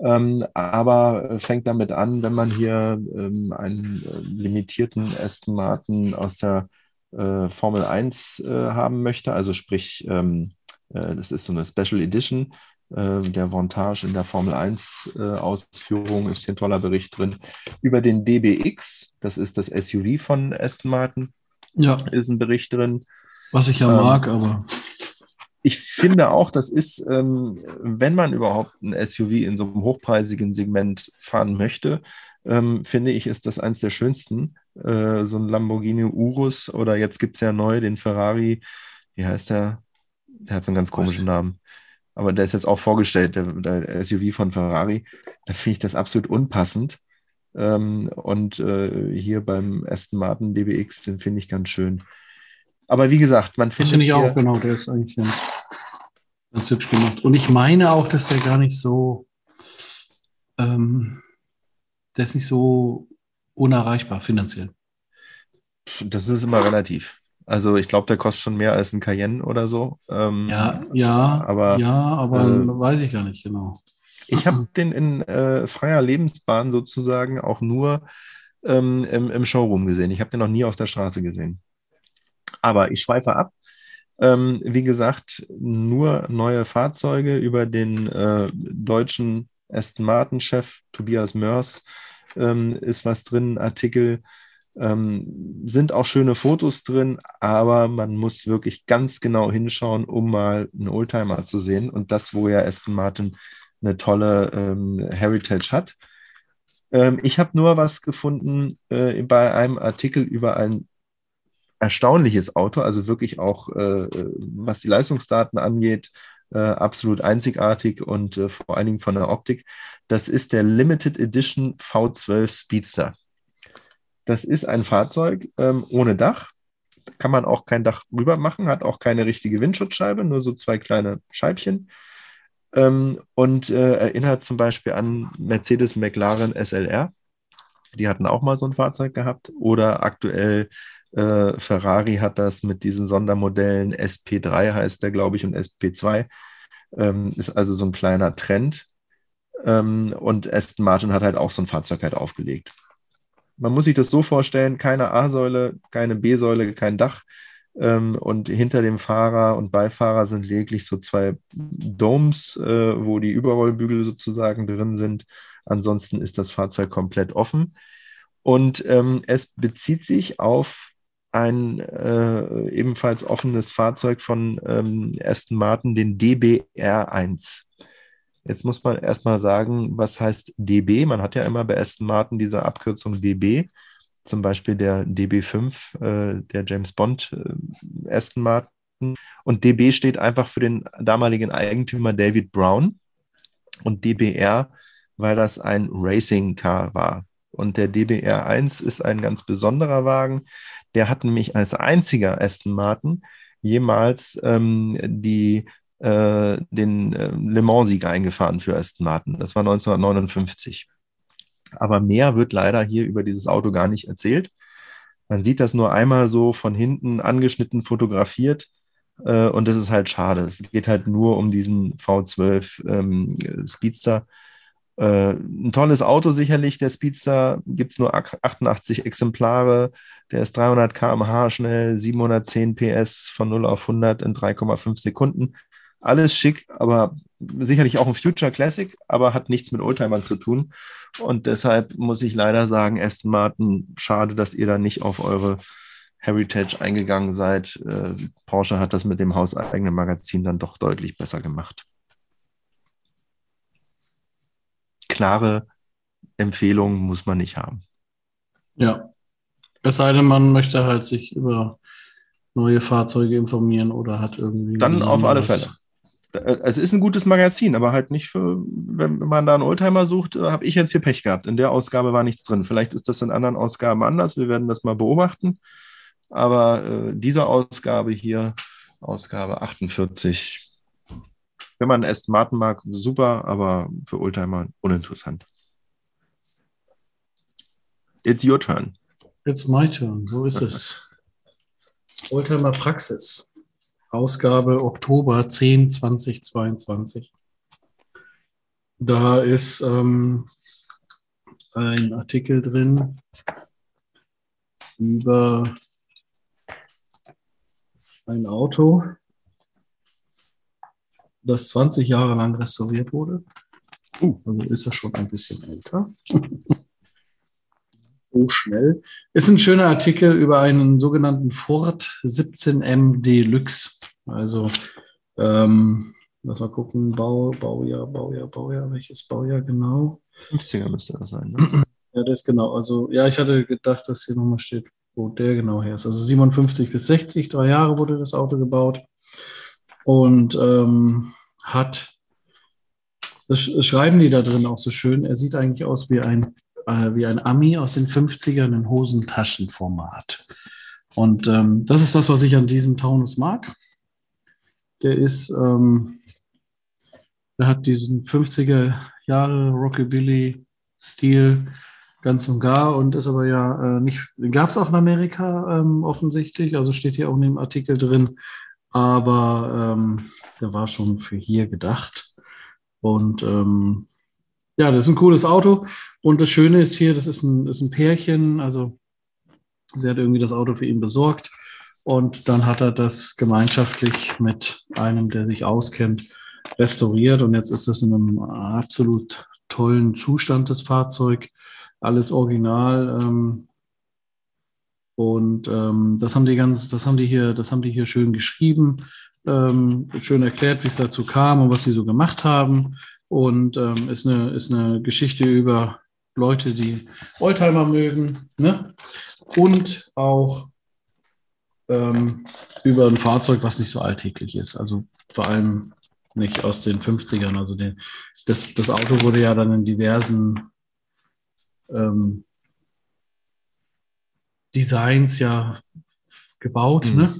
Ähm, aber äh, fängt damit an, wenn man hier ähm, einen äh, limitierten Aston Martin aus der äh, Formel 1 äh, haben möchte, also sprich, ähm, äh, das ist so eine Special Edition, äh, der Montage in der Formel 1 äh, Ausführung ist hier ein toller Bericht drin. Über den DBX, das ist das SUV von Aston Martin, Ja, ist ein Bericht drin. was ich ja Ähm, mag, aber Ich finde auch, das ist, ähm, wenn man überhaupt ein SUV in so einem hochpreisigen Segment fahren möchte, ähm, finde ich, ist das eins der schönsten. Äh, so ein Lamborghini Urus oder jetzt gibt es ja neu den Ferrari, wie heißt der? Der hat so einen ganz komischen Namen. Aber der ist jetzt auch vorgestellt, der, der SUV von Ferrari. Da finde ich das absolut unpassend. Ähm, und äh, hier beim Aston Martin DBX, den finde ich ganz schön. Aber wie gesagt, man das findet finde ich auch, genau, der ist eigentlich ganz, ganz hübsch gemacht. Und ich meine auch, dass der gar nicht so, ähm, der ist nicht so unerreichbar finanziell. Das ist immer relativ. Also ich glaube, der kostet schon mehr als ein Cayenne oder so. Ähm, Ja, ja, aber, ja, aber äh, weiß ich gar nicht genau. Ich habe den in äh, freier Lebensbahn sozusagen auch nur ähm, im, im Showroom gesehen. Ich habe den noch nie auf der Straße gesehen. Aber ich schweife ab. Ähm, wie gesagt, nur neue Fahrzeuge über den äh, deutschen Aston Martin-Chef Tobias Mörs ähm, ist was drin, Artikel. Ähm, sind auch schöne Fotos drin, aber man muss wirklich ganz genau hinschauen, um mal einen Oldtimer zu sehen. Und das, wo ja Aston Martin eine tolle ähm, Heritage hat. Ähm, ich habe nur was gefunden äh, bei einem Artikel über ein erstaunliches Auto, also wirklich auch, äh, was die Leistungsdaten angeht, äh, absolut einzigartig und äh, vor allen Dingen von der Optik. Das ist der Limited Edition V12 Speedster. Das ist ein Fahrzeug ähm, ohne Dach. Kann man auch kein Dach rüber machen, hat auch keine richtige Windschutzscheibe, nur so zwei kleine Scheibchen. Ähm, und äh, erinnert zum Beispiel an Mercedes McLaren SLR. Die hatten auch mal so ein Fahrzeug gehabt. Oder aktuell äh, Ferrari hat das mit diesen Sondermodellen SP3 heißt der, glaube ich, und SP2. Ähm, ist also so ein kleiner Trend. Ähm, und Aston Martin hat halt auch so ein Fahrzeug halt aufgelegt. Man muss sich das so vorstellen: keine A-Säule, keine B-Säule, kein Dach. Ähm, und hinter dem Fahrer und Beifahrer sind lediglich so zwei Domes, äh, wo die Überrollbügel sozusagen drin sind. Ansonsten ist das Fahrzeug komplett offen. Und ähm, es bezieht sich auf ein äh, ebenfalls offenes Fahrzeug von ähm, Aston Martin, den DBR1. Jetzt muss man erstmal sagen, was heißt DB? Man hat ja immer bei Aston Martin diese Abkürzung DB, zum Beispiel der DB5, äh, der James Bond äh, Aston Martin. Und DB steht einfach für den damaligen Eigentümer David Brown und DBR, weil das ein Racing Car war. Und der DBR1 ist ein ganz besonderer Wagen. Der hat nämlich als einziger Aston Martin jemals ähm, die, äh, den äh, Le Mans-Sieg eingefahren für Aston Martin. Das war 1959. Aber mehr wird leider hier über dieses Auto gar nicht erzählt. Man sieht das nur einmal so von hinten angeschnitten fotografiert. Äh, und das ist halt schade. Es geht halt nur um diesen V12 ähm, Speedster. Äh, ein tolles Auto sicherlich. Der Speedster gibt es nur 88 Exemplare. Der ist 300 km/h schnell, 710 PS von 0 auf 100 in 3,5 Sekunden. Alles schick, aber sicherlich auch ein Future Classic, aber hat nichts mit Oldtimern zu tun. Und deshalb muss ich leider sagen, Aston Martin, schade, dass ihr da nicht auf eure Heritage eingegangen seid. Äh, Porsche hat das mit dem hauseigenen Magazin dann doch deutlich besser gemacht. Klare Empfehlungen muss man nicht haben. Ja, es sei denn, man möchte halt sich über neue Fahrzeuge informieren oder hat irgendwie. Dann auf alle Fälle. Äh, es ist ein gutes Magazin, aber halt nicht für, wenn man da einen Oldtimer sucht, äh, habe ich jetzt hier Pech gehabt. In der Ausgabe war nichts drin. Vielleicht ist das in anderen Ausgaben anders. Wir werden das mal beobachten. Aber äh, diese Ausgabe hier, Ausgabe 48, wenn man Aston Martin mag, super, aber für Oldtimer uninteressant. It's your turn. It's my turn. Wo ist es? Oldtimer Praxis. Ausgabe Oktober 10, 2022. Da ist ähm, ein Artikel drin über ein Auto, das 20 Jahre lang restauriert wurde. Uh, also ist er schon ein bisschen älter. so schnell. Ist ein schöner Artikel über einen sogenannten Ford 17M Deluxe. Also, ähm, lass mal gucken, Bau, Baujahr, Baujahr, Baujahr, welches Baujahr genau? 50er müsste das sein, ne? Ja, das ist genau. Also, ja, ich hatte gedacht, dass hier nochmal steht, wo der genau her ist. Also 57 bis 60, drei Jahre wurde das Auto gebaut und ähm, hat, das schreiben die da drin auch so schön, er sieht eigentlich aus wie ein äh, wie ein Ami aus den 50ern in Hosentaschenformat. Und ähm, das ist das, was ich an diesem Taunus mag. Der ist, ähm, der hat diesen 50er Jahre Rockabilly-Stil ganz und gar und ist aber ja äh, nicht, gab es auch in Amerika ähm, offensichtlich, also steht hier auch in dem Artikel drin, aber ähm, der war schon für hier gedacht. Und ähm, ja, das ist ein cooles Auto. Und das Schöne ist hier, das ist ein, ist ein Pärchen. Also sie hat irgendwie das Auto für ihn besorgt. Und dann hat er das gemeinschaftlich mit einem, der sich auskennt, restauriert. Und jetzt ist das in einem absolut tollen Zustand, das Fahrzeug. Alles original. Ähm, und ähm, das haben die ganz, das haben die hier, das haben die hier schön geschrieben, ähm, schön erklärt, wie es dazu kam und was sie so gemacht haben. Und ähm, ist, eine, ist eine Geschichte über Leute, die Oldtimer mögen. Ne? Und auch ähm, über ein Fahrzeug, was nicht so alltäglich ist. Also vor allem nicht aus den 50ern. Also den, das, das Auto wurde ja dann in diversen ähm, Designs ja gebaut. Mhm. Ne?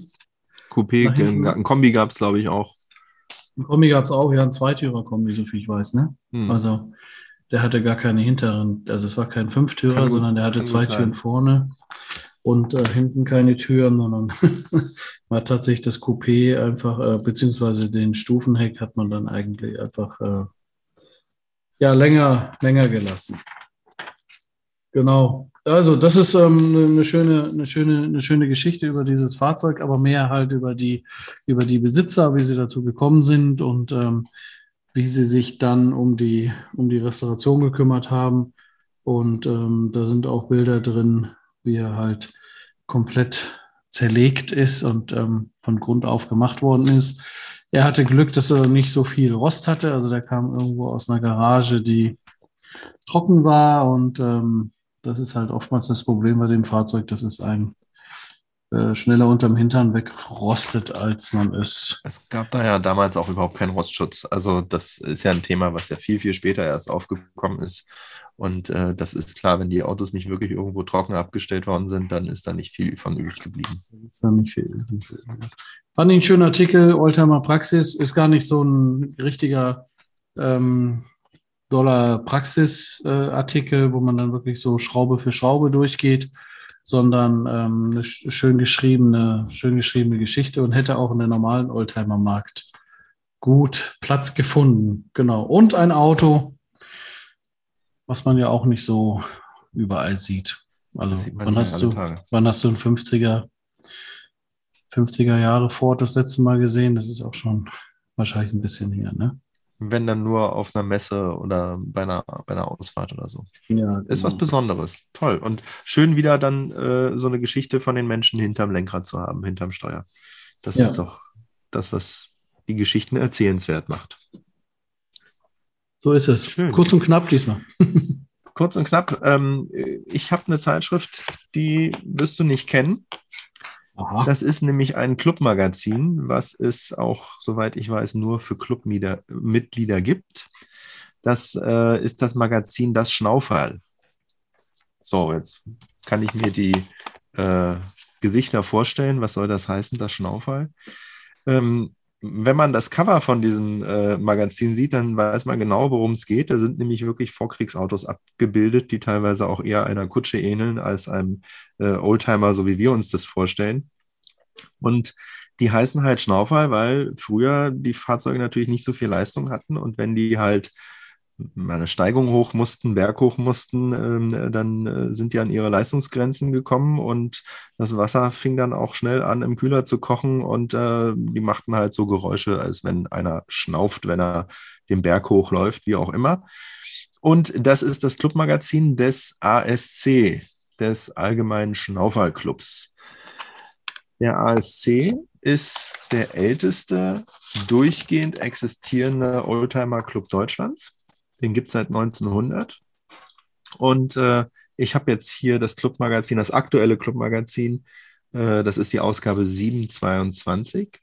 Coupé, ein Kombi gab es, glaube ich, auch. Ein Kombi gab es auch, ja, ein Zweitürer-Kombi, so viel ich weiß. Ne? Mhm. Also der hatte gar keine hinteren, also es war kein Fünftürer, gut, sondern der hatte zwei Türen vorne und äh, hinten keine Türen, sondern war tatsächlich das Coupé einfach, äh, beziehungsweise den Stufenheck hat man dann eigentlich einfach äh, ja, länger, länger gelassen. Genau. Also, das ist ähm, eine, schöne, eine, schöne, eine schöne Geschichte über dieses Fahrzeug, aber mehr halt über die, über die Besitzer, wie sie dazu gekommen sind und ähm, wie sie sich dann um die, um die Restauration gekümmert haben. Und ähm, da sind auch Bilder drin, wie er halt komplett zerlegt ist und ähm, von Grund auf gemacht worden ist. Er hatte Glück, dass er nicht so viel Rost hatte. Also der kam irgendwo aus einer Garage, die trocken war. Und ähm, das ist halt oftmals das Problem bei dem Fahrzeug, dass es ein äh, schneller unterm Hintern wegrostet, als man es. Es gab da ja damals auch überhaupt keinen Rostschutz. Also das ist ja ein Thema, was ja viel, viel später erst aufgekommen ist. Und äh, das ist klar, wenn die Autos nicht wirklich irgendwo trocken abgestellt worden sind, dann ist da nicht viel von übrig geblieben. Ist da nicht viel. Fand ich einen schönen Artikel, Oldtimer Praxis, ist gar nicht so ein richtiger ähm, Dollar Praxis-Artikel, äh, wo man dann wirklich so Schraube für Schraube durchgeht, sondern ähm, eine schön geschriebene, schön geschriebene Geschichte und hätte auch in der normalen Oldtimer-Markt gut Platz gefunden. Genau. Und ein Auto, was man ja auch nicht so überall sieht. Also wann hast, du, wann hast du ein 50er, 50er Jahre Ford das letzte Mal gesehen? Das ist auch schon wahrscheinlich ein bisschen her, ne? Wenn dann nur auf einer Messe oder bei einer, bei einer Ausfahrt oder so. Ja, Ist was genau. Besonderes. Toll. Und schön wieder dann äh, so eine Geschichte von den Menschen hinterm Lenkrad zu haben, hinterm Steuer. Das ja. ist doch das, was die Geschichten erzählenswert macht. So ist es. Schön. Kurz und knapp diesmal. Kurz und knapp. Ähm, ich habe eine Zeitschrift, die wirst du nicht kennen. Aha. Das ist nämlich ein Clubmagazin, was es auch, soweit ich weiß, nur für Clubmitglieder gibt. Das äh, ist das Magazin Das Schnauferl. So, jetzt kann ich mir die äh, Gesichter vorstellen. Was soll das heißen, das Schnauferl? Ähm, wenn man das Cover von diesem äh, Magazin sieht, dann weiß man genau, worum es geht. Da sind nämlich wirklich Vorkriegsautos abgebildet, die teilweise auch eher einer Kutsche ähneln als einem äh, Oldtimer, so wie wir uns das vorstellen. Und die heißen halt Schnaufer, weil früher die Fahrzeuge natürlich nicht so viel Leistung hatten und wenn die halt eine Steigung hoch mussten, Berg hoch mussten, ähm, dann äh, sind die an ihre Leistungsgrenzen gekommen und das Wasser fing dann auch schnell an, im Kühler zu kochen und äh, die machten halt so Geräusche, als wenn einer schnauft, wenn er den Berg hochläuft, wie auch immer. Und das ist das Clubmagazin des ASC, des Allgemeinen Schnauferclubs. Der ASC ist der älteste durchgehend existierende Oldtimer-Club Deutschlands. Den gibt es seit 1900. Und äh, ich habe jetzt hier das Clubmagazin, das aktuelle Clubmagazin. Äh, das ist die Ausgabe 722.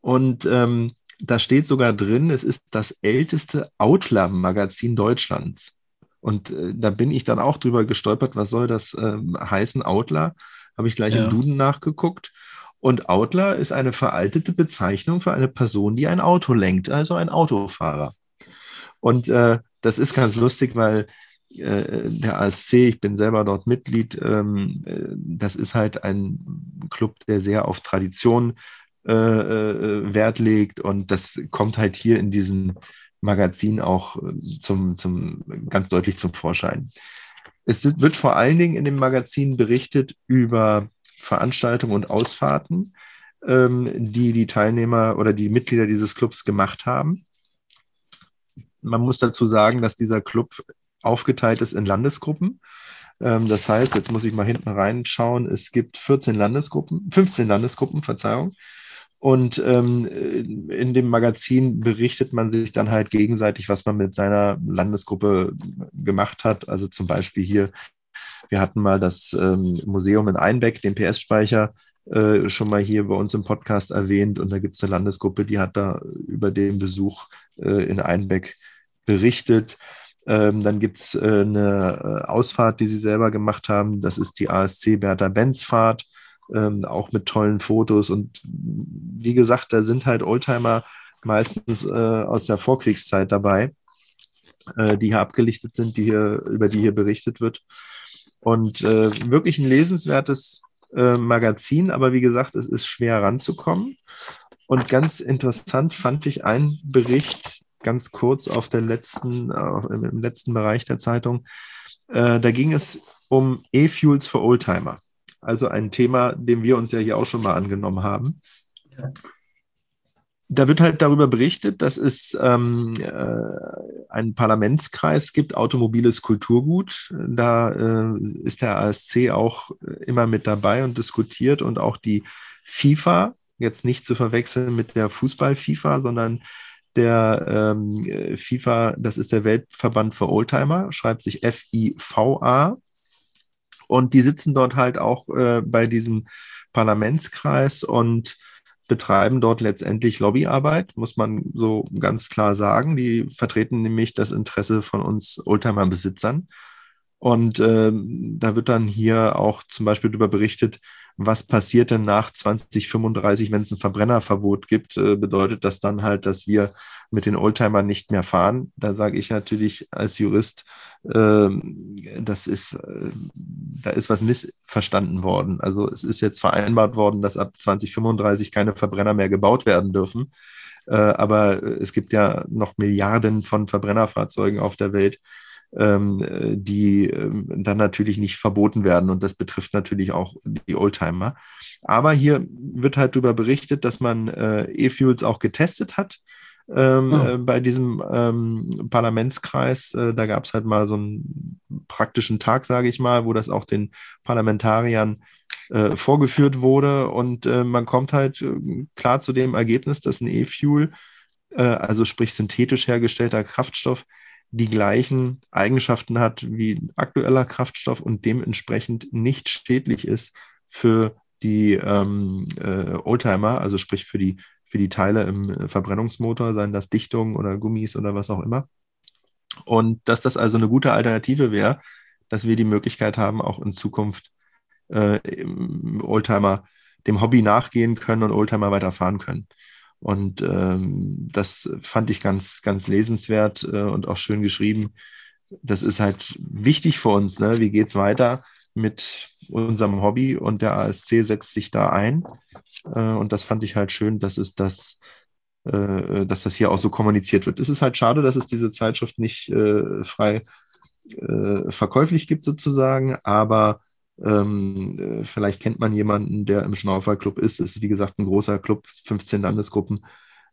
Und ähm, da steht sogar drin, es ist das älteste Outlaw-Magazin Deutschlands. Und äh, da bin ich dann auch drüber gestolpert, was soll das ähm, heißen, Outlaw? Habe ich gleich ja. im Duden nachgeguckt. Und Outlaw ist eine veraltete Bezeichnung für eine Person, die ein Auto lenkt, also ein Autofahrer. Und äh, das ist ganz lustig, weil äh, der ASC, ich bin selber dort Mitglied, ähm, äh, das ist halt ein Club, der sehr auf Tradition äh, äh, Wert legt und das kommt halt hier in diesem Magazin auch zum, zum, ganz deutlich zum Vorschein. Es wird vor allen Dingen in dem Magazin berichtet über Veranstaltungen und Ausfahrten, ähm, die die Teilnehmer oder die Mitglieder dieses Clubs gemacht haben man muss dazu sagen, dass dieser Club aufgeteilt ist in Landesgruppen. Ähm, das heißt, jetzt muss ich mal hinten reinschauen, es gibt 14 Landesgruppen, 15 Landesgruppen, Verzeihung. Und ähm, in dem Magazin berichtet man sich dann halt gegenseitig, was man mit seiner Landesgruppe gemacht hat. Also zum Beispiel hier, wir hatten mal das ähm, Museum in Einbeck, den PS-Speicher, äh, schon mal hier bei uns im Podcast erwähnt. Und da gibt es eine Landesgruppe, die hat da über den Besuch äh, in Einbeck berichtet. Ähm, dann gibt es äh, eine äh, Ausfahrt, die sie selber gemacht haben. Das ist die ASC Bertha Benz Fahrt, ähm, auch mit tollen Fotos. Und wie gesagt, da sind halt Oldtimer meistens äh, aus der Vorkriegszeit dabei, äh, die hier abgelichtet sind, die hier, über die hier berichtet wird. Und äh, wirklich ein lesenswertes äh, Magazin, aber wie gesagt, es ist schwer ranzukommen. Und ganz interessant fand ich einen Bericht, ganz kurz auf der letzten, äh, im letzten Bereich der Zeitung. Äh, da ging es um E-Fuels für Oldtimer. Also ein Thema, dem wir uns ja hier auch schon mal angenommen haben. Da wird halt darüber berichtet, dass es ähm, äh, einen Parlamentskreis gibt, automobiles Kulturgut. Da äh, ist der ASC auch immer mit dabei und diskutiert und auch die FIFA, jetzt nicht zu verwechseln mit der Fußball-FIFA, sondern der ähm, FIFA, das ist der Weltverband für Oldtimer, schreibt sich F-I-V-A. Und die sitzen dort halt auch äh, bei diesem Parlamentskreis und betreiben dort letztendlich Lobbyarbeit, muss man so ganz klar sagen. Die vertreten nämlich das Interesse von uns Oldtimer-Besitzern. Und äh, da wird dann hier auch zum Beispiel darüber berichtet, was passiert denn nach 2035, wenn es ein Verbrennerverbot gibt? Äh, bedeutet das dann halt, dass wir mit den Oldtimern nicht mehr fahren? Da sage ich natürlich als Jurist, äh, das ist, äh, da ist was missverstanden worden. Also es ist jetzt vereinbart worden, dass ab 2035 keine Verbrenner mehr gebaut werden dürfen. Äh, aber es gibt ja noch Milliarden von Verbrennerfahrzeugen auf der Welt die ähm, dann natürlich nicht verboten werden. Und das betrifft natürlich auch die Oldtimer. Aber hier wird halt darüber berichtet, dass man äh, E-Fuels auch getestet hat. Ähm, oh. äh, bei diesem ähm, Parlamentskreis, äh, da gab es halt mal so einen praktischen Tag, sage ich mal, wo das auch den Parlamentariern äh, vorgeführt wurde und äh, man kommt halt äh, klar zu dem Ergebnis, dass ein E-Fuel, also sprich synthetisch hergestellter Kraftstoff, die gleichen Eigenschaften hat wie aktueller Kraftstoff und dementsprechend nicht schädlich ist für die ähm, äh, Oldtimer, also sprich für die, für die Teile im Verbrennungsmotor, seien das Dichtungen oder Gummis oder was auch immer. Und dass das also eine gute Alternative wäre, dass wir die Möglichkeit haben, auch in Zukunft äh, Oldtimer dem Hobby nachgehen können und Oldtimer weiterfahren können. Und ähm, das fand ich ganz, ganz lesenswert äh, und auch schön geschrieben. Das ist halt wichtig für uns. Ne? Wie geht es weiter mit unserem Hobby? Und der ASC setzt sich da ein. Äh, und das fand ich halt schön, dass es das, äh, dass das hier auch so kommuniziert wird. Es ist halt schade, dass es diese Zeitschrift nicht äh, frei äh, verkäuflich gibt, sozusagen, aber ähm, äh, vielleicht kennt man jemanden, der im Schnauferclub ist. Es ist, wie gesagt, ein großer Club, 15 Landesgruppen.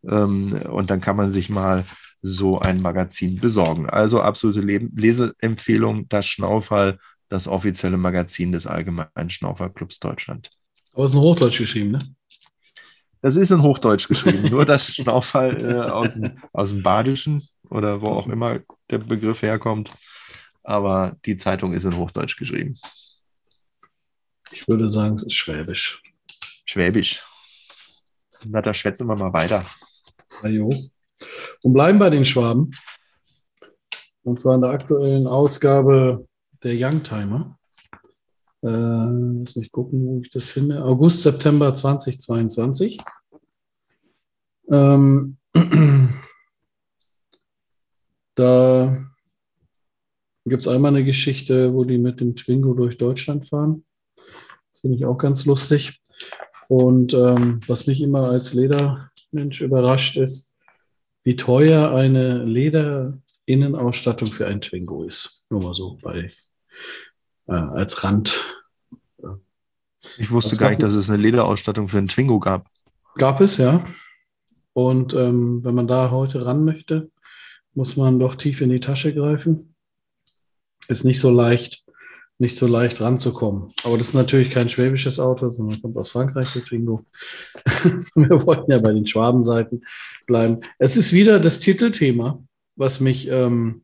Ähm, und dann kann man sich mal so ein Magazin besorgen. Also absolute Le Leseempfehlung, das Schnauferl, das offizielle Magazin des Allgemeinen Schnauferclubs Deutschland. Aber es ist in Hochdeutsch geschrieben, ne? Das ist in Hochdeutsch geschrieben, nur das Schnauferl äh, aus, aus dem Badischen oder wo auch immer der Begriff herkommt. Aber die Zeitung ist in Hochdeutsch geschrieben. Ich würde sagen, es ist Schwäbisch. Schwäbisch. Na, da schwätzen wir mal weiter. Na jo. Und bleiben bei den Schwaben. Und zwar in der aktuellen Ausgabe der Youngtimer. Äh, lass mich gucken, wo ich das finde. August, September 2022. Ähm, da gibt es einmal eine Geschichte, wo die mit dem Twingo durch Deutschland fahren finde ich auch ganz lustig. Und ähm, was mich immer als Ledermensch überrascht ist, wie teuer eine Lederinnenausstattung für ein Twingo ist. Nur mal so bei, äh, als Rand. Ich wusste gar nicht, dass es eine Lederausstattung für ein Twingo gab. Gab es, ja. Und ähm, wenn man da heute ran möchte, muss man doch tief in die Tasche greifen. Ist nicht so leicht, nicht so leicht ranzukommen. Aber das ist natürlich kein schwäbisches Auto, sondern kommt aus Frankreich, der Twingo. Wir wollten ja bei den Schwabenseiten bleiben. Es ist wieder das Titelthema, was mich, ähm,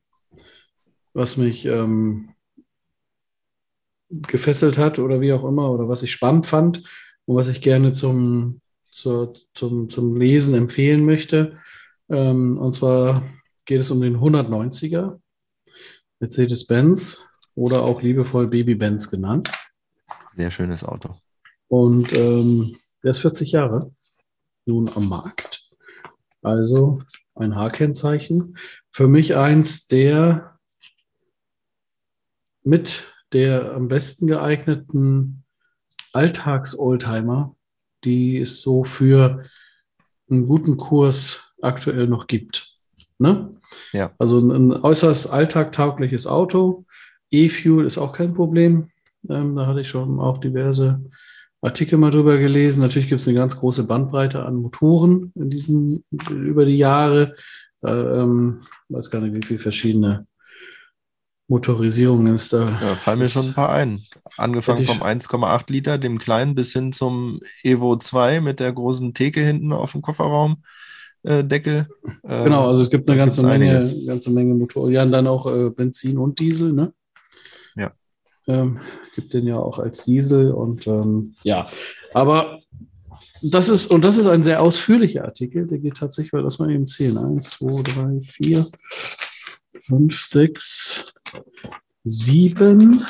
was mich ähm, gefesselt hat oder wie auch immer, oder was ich spannend fand und was ich gerne zum, zur, zum, zum Lesen empfehlen möchte. Ähm, und zwar geht es um den 190er Mercedes-Benz oder auch liebevoll Baby-Benz genannt. Sehr schönes Auto. Und ähm, der ist 40 Jahre nun am Markt. Also ein H-Kennzeichen. Für mich eins der mit der am besten geeigneten Alltags-Oldtimer, die es so für einen guten Kurs aktuell noch gibt. Ne? Ja. Also ein, äußerst alltagtaugliches Auto. E-Fuel ist auch kein Problem. Ähm, da hatte ich schon auch diverse Artikel mal drüber gelesen. Natürlich gibt es eine ganz große Bandbreite an Motoren in diesen, über die Jahre. Da, ähm, weiß gar nicht, wie viele verschiedene Motorisierungen es da. Ja, fallen mir schon ein paar ein. Angefangen vom 1,8 Liter, dem kleinen, bis hin zum Evo 2 mit der großen Theke hinten auf dem Kofferraum. Äh, Deckel. Äh, genau, also es gibt eine ganze Menge, ganze Menge Motoren. Ja, und dann auch äh, Benzin und Diesel, ne? Ähm, gibt den ja auch als Diesel und ähm, ja, aber das ist, und das ist ein sehr ausführlicher Artikel, der geht tatsächlich, weil das mal eben zählen. Eins, zwei, drei, vier, fünf, sechs, sieben,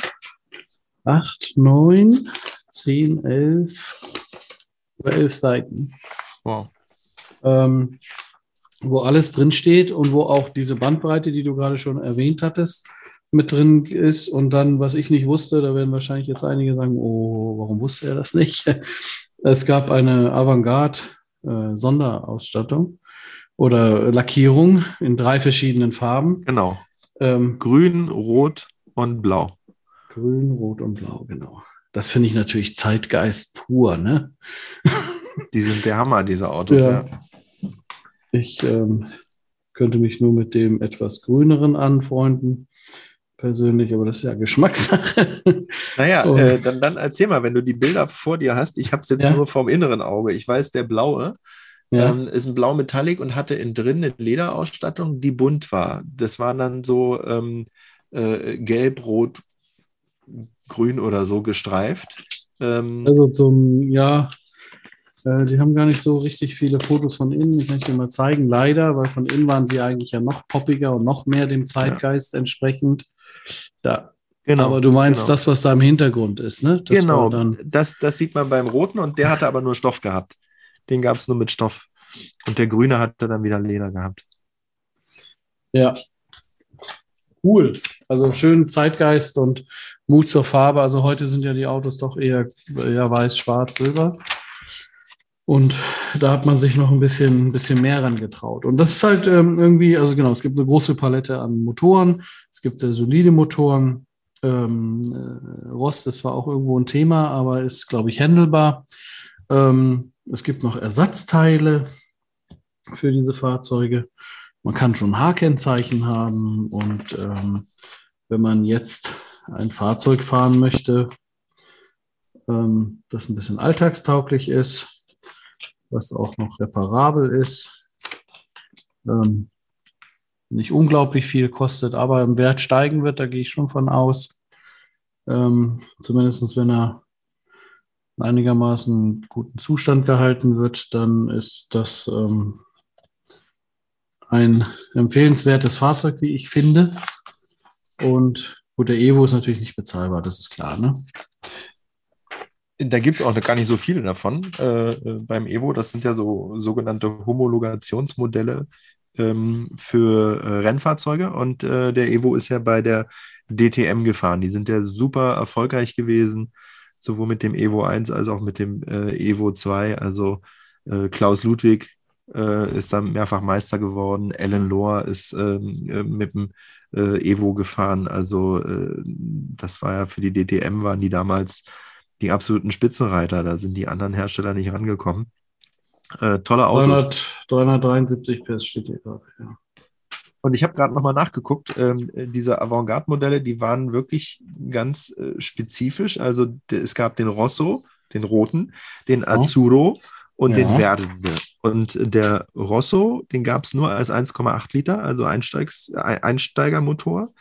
acht, neun, zehn, elf, elf Seiten. Wow ähm, wo alles drin steht und wo auch diese Bandbreite, die du gerade schon erwähnt hattest, mit drin ist. Und dann, was ich nicht wusste, da werden wahrscheinlich jetzt einige sagen, oh, warum wusste er das nicht? Es gab eine Avantgarde äh, Sonderausstattung oder Lackierung in drei verschiedenen Farben. Genau. Ähm, Grün, Rot und Blau. Grün, Rot und Blau, genau. Das finde ich natürlich Zeitgeist pur, ne? Die sind der Hammer, diese Autos, ja. ja. Ich ähm, könnte mich nur mit dem etwas grüneren anfreunden, persönlich, aber das ist ja Geschmackssache. Naja, äh, dann, dann erzähl mal, wenn du die Bilder vor dir hast, ich habe es jetzt ja. nur vom inneren Auge. Ich weiß, der blaue ja. ähm, ist ein blau Metallic und hatte innen drin eine Lederausstattung, die bunt war. Das war dann so ähm, äh, gelb, rot, grün oder so gestreift. Ähm, also zum, ja, äh, die haben gar nicht so richtig viele Fotos von innen. Ich möchte dir mal zeigen, leider, weil von innen waren sie eigentlich ja noch poppiger und noch mehr dem Zeitgeist ja. entsprechend. Da. Genau, aber du meinst genau. das, was da im Hintergrund ist, ne? Das genau, das, das sieht man beim Roten und der hatte aber nur Stoff gehabt. Den gab es nur mit Stoff. Und der Grüne hatte dann wieder Leder gehabt. Ja. Cool. Also schön Zeitgeist und Mut zur Farbe. Also heute sind ja die Autos doch eher, eher weiß, schwarz, silber. Und da hat man sich noch ein bisschen, ein bisschen mehr ran getraut. Und das ist halt ähm, irgendwie, also genau, es gibt eine große Palette an Motoren, es gibt sehr solide Motoren. Ähm, äh, Rost ist zwar auch irgendwo ein Thema, aber ist, glaube ich, handelbar. Ähm, es gibt noch Ersatzteile für diese Fahrzeuge. Man kann schon H-Kennzeichen haben und ähm, wenn man jetzt ein Fahrzeug fahren möchte, ähm, das ein bisschen alltagstauglich ist, was auch noch reparabel ist. Ähm, nicht unglaublich viel kostet, aber im Wert steigen wird, da gehe ich schon von aus. Ähm, Zumindest wenn er in einigermaßen guten Zustand gehalten wird, dann ist das ähm, ein empfehlenswertes Fahrzeug, wie ich finde. Und gut, der Evo ist natürlich nicht bezahlbar, das ist klar. Ne? Da gibt es auch gar nicht so viele davon äh, äh, beim Evo. Das sind ja so sogenannte Homologationsmodelle ähm, für äh, Rennfahrzeuge. Und äh, der Evo ist ja bei der DTM gefahren. Die sind ja super erfolgreich gewesen, sowohl mit dem Evo 1 als auch mit dem äh, Evo 2. Also äh, Klaus Ludwig ist dann mehrfach Meister geworden. Alan Lohr ist ähm, mit dem Evo gefahren. Also das war ja für die DTM, waren die damals die absoluten Spitzenreiter. Da sind die anderen Hersteller nicht rangekommen. Äh, tolle Autos. 300, 373 PS steht hier gerade, ja. Und ich habe gerade nochmal nachgeguckt, ähm, diese Avantgarde-Modelle, die waren wirklich ganz äh, spezifisch. Also es gab den Rosso, den roten, den Azzurro und ja. den Verde. Und der Rosso, den gab es nur als 1,8 Liter, also Einsteigs Einsteigermotor.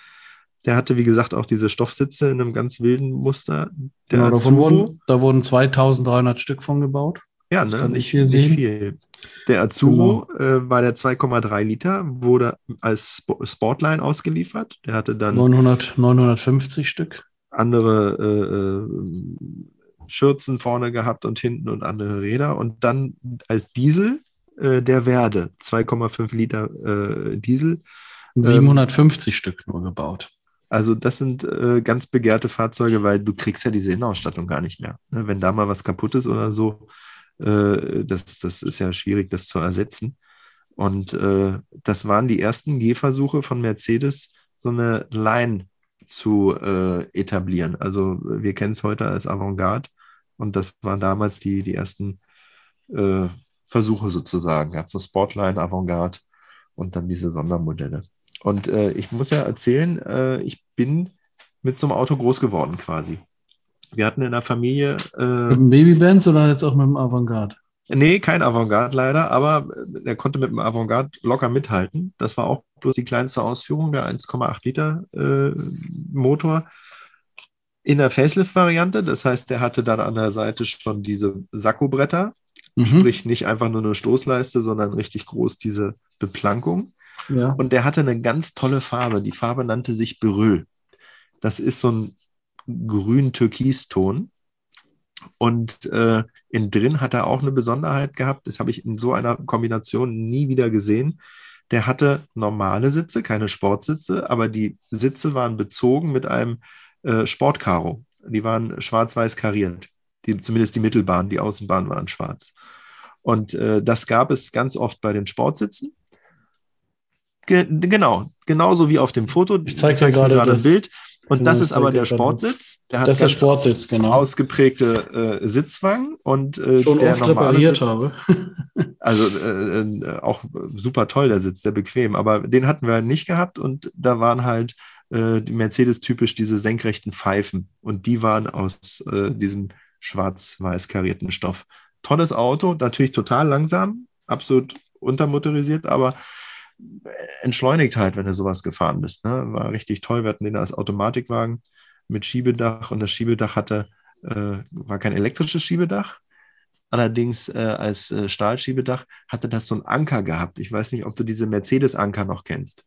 Der hatte, wie gesagt, auch diese Stoffsitze in einem ganz wilden Muster. Der genau, davon wurden, da wurden 2300 Stück von gebaut. Ja, ne, nicht, nicht viel. Der Azuro genau. äh, war der 2,3 Liter, wurde als Sp Sportline ausgeliefert. Der hatte dann 900, 950 Stück. Andere äh, äh, Schürzen vorne gehabt und hinten und andere Räder. Und dann als Diesel äh, der Verde, 2,5 Liter äh, Diesel. 750 ähm, Stück nur gebaut. Also das sind äh, ganz begehrte Fahrzeuge, weil du kriegst ja diese Innenausstattung gar nicht mehr. Ne? Wenn da mal was kaputt ist oder so, äh, das, das ist ja schwierig, das zu ersetzen. Und äh, das waren die ersten Gehversuche von Mercedes, so eine Line zu äh, etablieren. Also wir kennen es heute als Avantgarde und das waren damals die, die ersten äh, Versuche sozusagen. Gab so Sportline, Avantgarde und dann diese Sondermodelle. Und äh, ich muss ja erzählen, äh, ich bin mit so einem Auto groß geworden quasi. Wir hatten in der Familie. Äh, mit dem Babybands oder jetzt auch mit dem Avantgarde? Nee, kein Avantgarde leider, aber er konnte mit dem Avantgarde locker mithalten. Das war auch bloß die kleinste Ausführung, der 1,8 Liter äh, Motor in der Facelift-Variante. Das heißt, der hatte dann an der Seite schon diese Sakkobretter, mhm. sprich nicht einfach nur eine Stoßleiste, sondern richtig groß diese Beplankung. Ja. Und der hatte eine ganz tolle Farbe. Die Farbe nannte sich Beröl. Das ist so ein grün-türkis-Ton. Und äh, innen drin hat er auch eine Besonderheit gehabt. Das habe ich in so einer Kombination nie wieder gesehen. Der hatte normale Sitze, keine Sportsitze, aber die Sitze waren bezogen mit einem äh, Sportkaro. Die waren schwarz-weiß kariert. Die, zumindest die Mittelbahn, die Außenbahn waren schwarz. Und äh, das gab es ganz oft bei den Sportsitzen. Ge genau, genauso wie auf dem Foto. Ich zeige dir gerade das Bild. Und das ist aber der Sportsitz. Der hat das ist der Sportsitz, genau. Ausgeprägte äh, Sitzwagen und äh, Schon der oft repariert Sitz, habe. also äh, äh, auch super toll der Sitz, sehr bequem. Aber den hatten wir halt nicht gehabt und da waren halt äh, die Mercedes typisch diese senkrechten Pfeifen und die waren aus äh, diesem schwarz-weiß karierten Stoff. Tolles Auto, natürlich total langsam, absolut untermotorisiert, aber entschleunigt halt, wenn du sowas gefahren bist. Ne? War richtig toll. Wir hatten den als Automatikwagen mit Schiebedach und das Schiebedach hatte, äh, war kein elektrisches Schiebedach. Allerdings äh, als äh, Stahlschiebedach hatte das so einen Anker gehabt. Ich weiß nicht, ob du diese Mercedes-Anker noch kennst.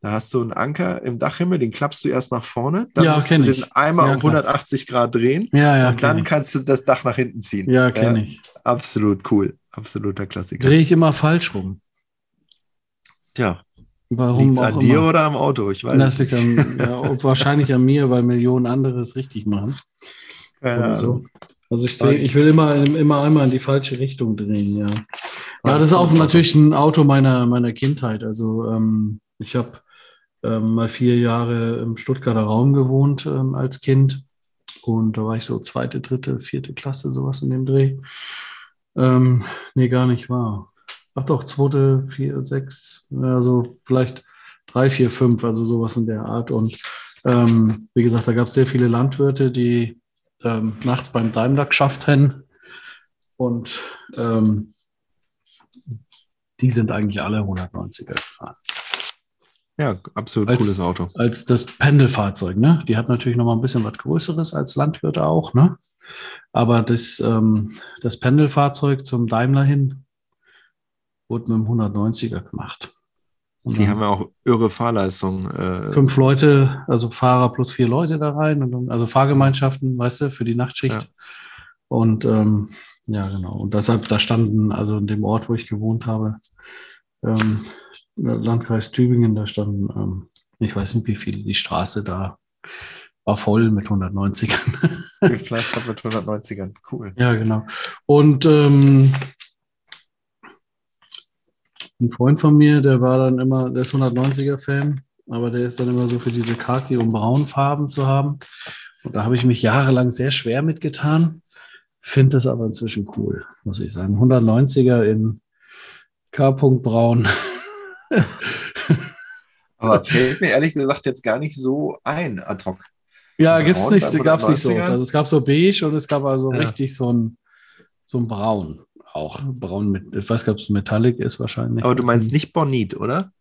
Da hast du einen Anker im Dachhimmel, den klappst du erst nach vorne, dann ja, musst du den einmal ja, um 180 Grad drehen ja, ja, und dann ich. kannst du das Dach nach hinten ziehen. Ja, kenne ich. Absolut cool. Absoluter Klassiker. Drehe ich immer falsch rum. Tja. Warum Liegt's an dir oder am Auto? Ich weiß das liegt an, ja, wahrscheinlich an mir, weil Millionen andere es richtig machen. Ja, so. Also ich, ich will immer, immer einmal in die falsche Richtung drehen, ja. Ja, das ist auch natürlich ein Auto meiner, meiner Kindheit. Also ähm, ich habe ähm, mal vier Jahre im Stuttgarter Raum gewohnt ähm, als Kind. Und da war ich so zweite, dritte, vierte Klasse, sowas in dem Dreh. Ähm, nee, gar nicht wahr. Ach doch, zweite, vier, sechs, also vielleicht drei, vier, fünf, also sowas in der Art. Und ähm, wie gesagt, da gab es sehr viele Landwirte, die ähm, nachts beim Daimler geschafft hätten. Und ähm, die sind eigentlich alle 190er gefahren. Ja, absolut als, cooles Auto. Als das Pendelfahrzeug, ne? Die hat natürlich noch mal ein bisschen was Größeres als Landwirte auch, ne? Aber das, ähm, das Pendelfahrzeug zum Daimler hin, wurde mit dem 190er gemacht. Und die haben ja auch irre Fahrleistungen. Äh fünf Leute, also Fahrer plus vier Leute da rein, dann, also Fahrgemeinschaften, weißt du, für die Nachtschicht. Ja. Und ähm, ja, genau. Und deshalb, da standen, also in dem Ort, wo ich gewohnt habe, ähm, Landkreis Tübingen, da standen, ähm, ich weiß nicht wie viele, die Straße da war voll mit 190ern. Gepflastert mit 190ern, cool. Ja, genau. Und ähm, ein Freund von mir, der war dann immer, der ist 190er-Fan, aber der ist dann immer so für diese Khaki- und Braunfarben zu haben. Und da habe ich mich jahrelang sehr schwer mitgetan, finde das aber inzwischen cool, muss ich sagen. 190er in K. Braun. Aber fällt mir ehrlich gesagt jetzt gar nicht so ein ad hoc. Ja, gibt es nicht, gab es nicht so. Also es gab so beige und es gab also ja. richtig so ein, so ein Braun auch. Braun mit, ich weiß gar nicht, ob es Metallic ist wahrscheinlich. Aber du meinst nicht Bonit, oder?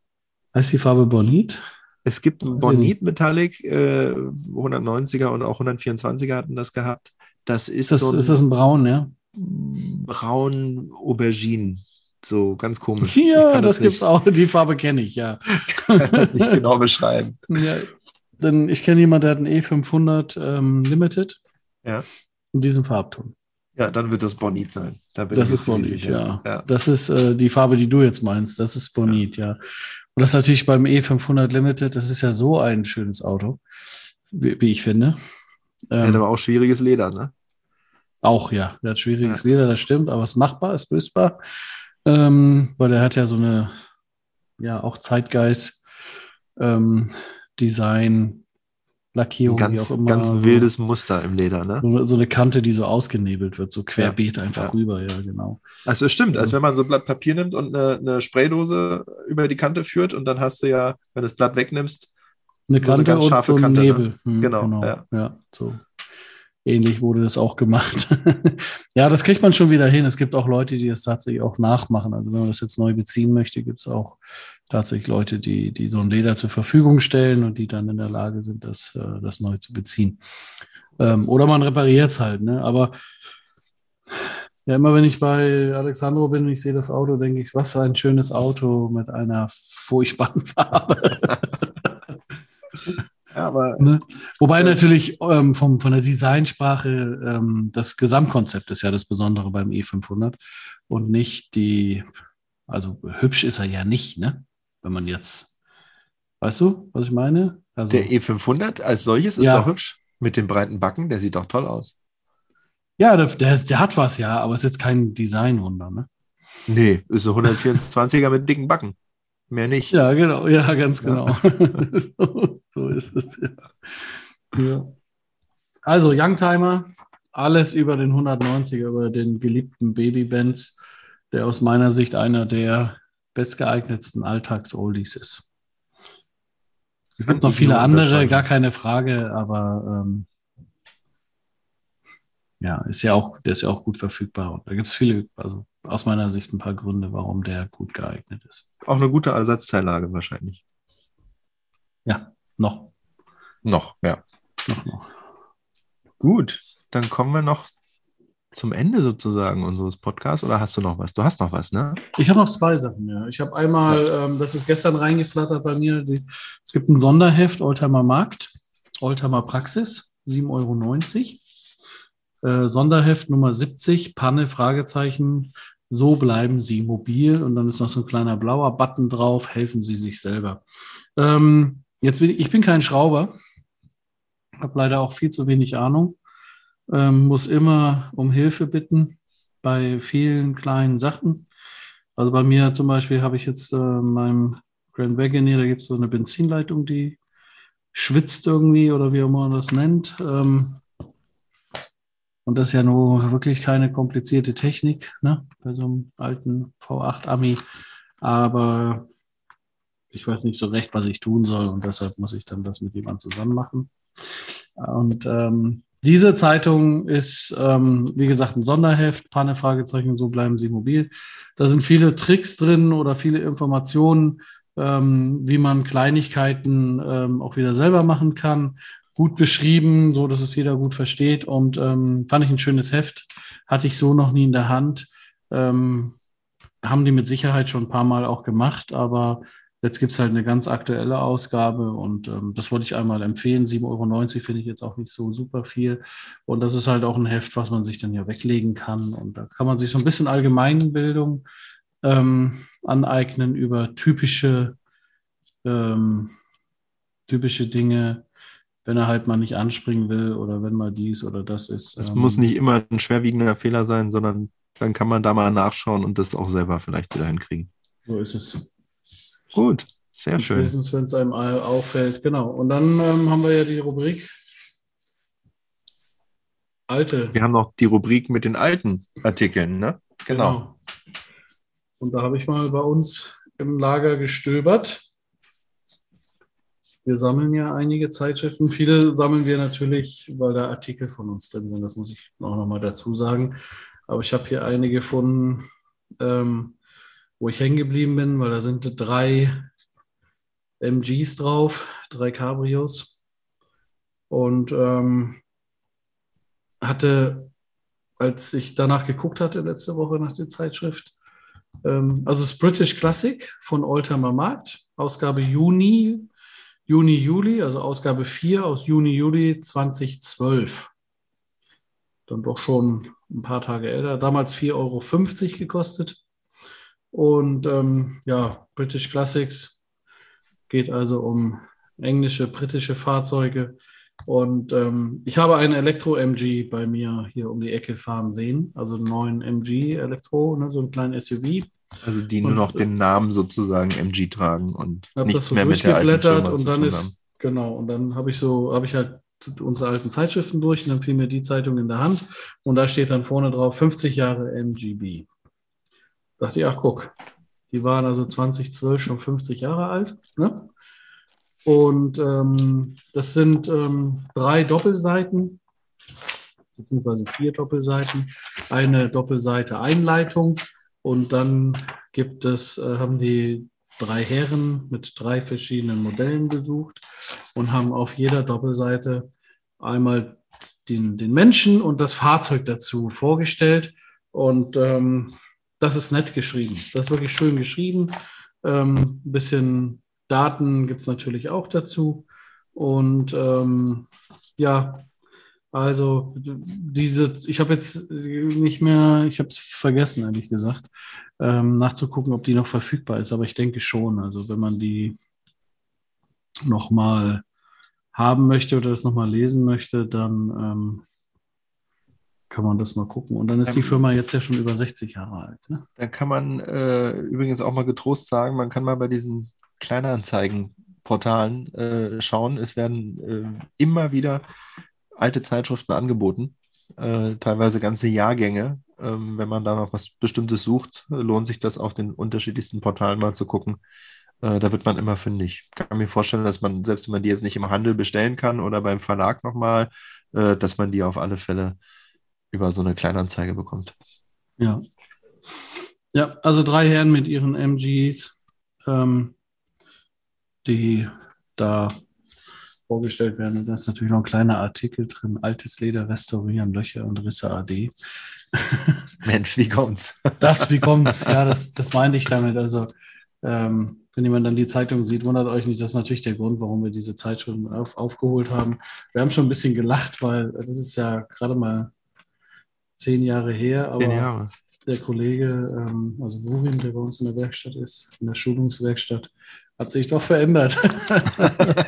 Heißt die Farbe Bonit? Es gibt ein Bonit Metallic, äh, 190er und auch 124er hatten das gehabt. Das ist das, so ein, ist das ein Braun, ja? Braun Aubergine. So ganz komisch. Ja, das, das gibt es auch. Die Farbe kenne ich, ja. Ich kann das nicht genau beschreiben. Ja, denn ich kenne jemanden, der hat einen E500 ähm, Limited. Ja. In diesem Farbton. Ja, dann wird das Bonit sein. Da das ist Bonit, ja. ja. Das ist äh, die Farbe, die du jetzt meinst. Das ist Bonit, ja. ja. Und das ist natürlich beim E500 Limited, das ist ja so ein schönes Auto, wie, wie ich finde. Ähm, ja, aber auch schwieriges Leder, ne? Auch, ja. Der hat schwieriges ja. Leder, das stimmt, aber es ist machbar, ist lösbar. Ähm, weil er hat ja so eine, ja, auch Zeitgeist, ähm, Design, Lackierung, ganz, wie auch immer. Ganz so, wildes Muster im Leder, ne? So, so, eine Kante, die so ausgenebelt wird, so querbeet ja, einfach ja. rüber, ja, genau. Also stimmt, als wenn man so ein Blatt Papier nimmt und eine, eine, Spraydose über die Kante führt und dann hast du ja, wenn du das Blatt wegnimmst, eine Kante so eine ganz scharfe und so Kante. Ne? Nebel. Ne? Hm, genau, genau, ja. ja, so ähnlich wurde das auch gemacht. ja, das kriegt man schon wieder hin. Es gibt auch Leute, die das tatsächlich auch nachmachen. Also wenn man das jetzt neu beziehen möchte, gibt es auch tatsächlich Leute, die, die so ein Leder zur Verfügung stellen und die dann in der Lage sind, das, äh, das neu zu beziehen. Ähm, oder man repariert es halt, ne? Aber ja, immer wenn ich bei Alexandro bin und ich sehe das Auto, denke ich, was für ein schönes Auto mit einer furchtbaren Farbe. ja, aber, ne? Wobei natürlich ähm, vom, von der Designsprache ähm, das Gesamtkonzept ist ja das Besondere beim E500 und nicht die, also hübsch ist er ja nicht, ne? Wenn man jetzt, weißt du, was ich meine? Also, der E500 als solches ist ja. doch hübsch. Mit den breiten Backen, der sieht doch toll aus. Ja, der, der, der hat was, ja, aber ist jetzt kein Designwunder, ne? Nee, ist ein 124er mit dicken Backen. Mehr nicht. Ja, genau, ja, ganz genau. Ja. so, so, ist es. Ja. ja. Also, Youngtimer, alles über den 190er, über den geliebten Baby-Benz, der aus meiner Sicht einer der bestgeeignetsten Alltags-Oldies ist. Es gibt noch viele andere, gar keine Frage, aber ähm, ja, ist ja auch, der ist ja auch gut verfügbar. Und da gibt es viele, also aus meiner Sicht ein paar Gründe, warum der gut geeignet ist. Auch eine gute Ersatzteillage wahrscheinlich. Ja, noch. Noch, ja. Noch, noch. Gut, dann kommen wir noch zum Ende sozusagen unseres Podcasts oder hast du noch was? Du hast noch was, ne? Ich habe noch zwei Sachen, ja. Ich habe einmal, ähm, das ist gestern reingeflattert bei mir, die, es gibt ein Sonderheft, Oldtimer Markt, Oldtimer Praxis, 7,90 Euro. Äh, Sonderheft Nummer 70, Panne, Fragezeichen, so bleiben Sie mobil. Und dann ist noch so ein kleiner blauer Button drauf, helfen Sie sich selber. Ähm, jetzt bin ich, ich bin kein Schrauber, habe leider auch viel zu wenig Ahnung ähm, muss immer um Hilfe bitten bei vielen kleinen Sachen. Also bei mir zum Beispiel habe ich jetzt äh, meinem Grand Wagoneer, da gibt es so eine Benzinleitung, die schwitzt irgendwie oder wie auch immer man das nennt. Ähm, und das ist ja nur wirklich keine komplizierte Technik, ne? Bei so einem alten V8 Ami. Aber ich weiß nicht so recht, was ich tun soll und deshalb muss ich dann das mit jemandem zusammen machen. Und ähm, diese Zeitung ist, ähm, wie gesagt, ein Sonderheft, Panne, Fragezeichen, so bleiben Sie mobil. Da sind viele Tricks drin oder viele Informationen, ähm, wie man Kleinigkeiten ähm, auch wieder selber machen kann. Gut beschrieben, so dass es jeder gut versteht. Und ähm, fand ich ein schönes Heft. Hatte ich so noch nie in der Hand. Ähm, haben die mit Sicherheit schon ein paar Mal auch gemacht, aber Jetzt gibt es halt eine ganz aktuelle Ausgabe und ähm, das wollte ich einmal empfehlen. 7,90 Euro finde ich jetzt auch nicht so super viel. Und das ist halt auch ein Heft, was man sich dann ja weglegen kann. Und da kann man sich so ein bisschen Allgemeinbildung ähm, aneignen über typische, ähm, typische Dinge, wenn er halt mal nicht anspringen will oder wenn mal dies oder das ist. Es muss ähm, nicht immer ein schwerwiegender Fehler sein, sondern dann kann man da mal nachschauen und das auch selber vielleicht wieder hinkriegen. So ist es. Gut, sehr schön. Spätestens, wenn es einem auffällt, genau. Und dann ähm, haben wir ja die Rubrik Alte. Wir haben noch die Rubrik mit den alten Artikeln, ne? Genau. genau. Und da habe ich mal bei uns im Lager gestöbert. wir sammeln ja einige Zeitschriften. Viele sammeln wir natürlich, weil da Artikel von uns drin sind. Das muss ich auch nochmal dazu sagen. Aber ich habe hier einige gefunden, ähm, wo ich hängen geblieben bin, weil da sind drei MGs drauf, drei Cabrios. Und ähm, hatte, als ich danach geguckt hatte letzte Woche nach der Zeitschrift, ähm, also das British Classic von Oldtimer Markt, Ausgabe Juni, Juni, Juli, also Ausgabe 4 aus Juni, Juli 2012. Dann doch schon ein paar Tage älter. Damals 4,50 Euro gekostet. Und ähm, ja, British Classics geht also um englische, britische Fahrzeuge. Und ähm, ich habe einen Elektro-MG bei mir hier um die Ecke fahren sehen, also einen neuen MG Elektro, ne, so einen kleinen SUV. Also die nur und, noch den Namen sozusagen MG tragen und nichts so mehr mit der alten Firma und dann ist haben. genau und dann habe ich so habe ich halt unsere alten Zeitschriften durch und dann fiel mir die Zeitung in der Hand und da steht dann vorne drauf 50 Jahre MGB. Dachte ich, ach guck, die waren also 2012 schon 50 Jahre alt. Ne? Und ähm, das sind ähm, drei Doppelseiten, beziehungsweise vier Doppelseiten, eine Doppelseite Einleitung und dann gibt es, äh, haben die drei Herren mit drei verschiedenen Modellen besucht und haben auf jeder Doppelseite einmal den, den Menschen und das Fahrzeug dazu vorgestellt. Und ähm, das ist nett geschrieben. Das ist wirklich schön geschrieben. Ähm, ein bisschen Daten gibt es natürlich auch dazu. Und ähm, ja, also diese, ich habe jetzt nicht mehr, ich habe es vergessen, ehrlich gesagt, ähm, nachzugucken, ob die noch verfügbar ist. Aber ich denke schon. Also wenn man die nochmal haben möchte oder das nochmal lesen möchte, dann ähm, kann man das mal gucken. Und dann ist die Firma jetzt ja schon über 60 Jahre alt. Ne? Da kann man äh, übrigens auch mal getrost sagen, man kann mal bei diesen Kleinanzeigenportalen äh, schauen. Es werden äh, immer wieder alte Zeitschriften angeboten, äh, teilweise ganze Jahrgänge. Ähm, wenn man da noch was Bestimmtes sucht, lohnt sich das auf den unterschiedlichsten Portalen mal zu gucken. Äh, da wird man immer fündig. Ich kann mir vorstellen, dass man, selbst wenn man die jetzt nicht im Handel bestellen kann oder beim Verlag nochmal, äh, dass man die auf alle Fälle über so eine Kleinanzeige bekommt. Ja. Ja, also drei Herren mit ihren MGs. Ähm, die da vorgestellt werden. Und da ist natürlich noch ein kleiner Artikel drin: Altes Leder restaurieren, Löcher und Risse AD. Mensch, wie kommt's? Das, wie kommt's? Ja, das, das meinte ich damit. Also, ähm, wenn jemand dann die Zeitung sieht, wundert euch nicht, das ist natürlich der Grund, warum wir diese Zeitschriften auf, aufgeholt haben. Wir haben schon ein bisschen gelacht, weil das ist ja gerade mal zehn Jahre her. Aber Jahre. Der Kollege, ähm, also Wurin, der bei uns in der Werkstatt ist, in der Schulungswerkstatt, hat sich doch verändert.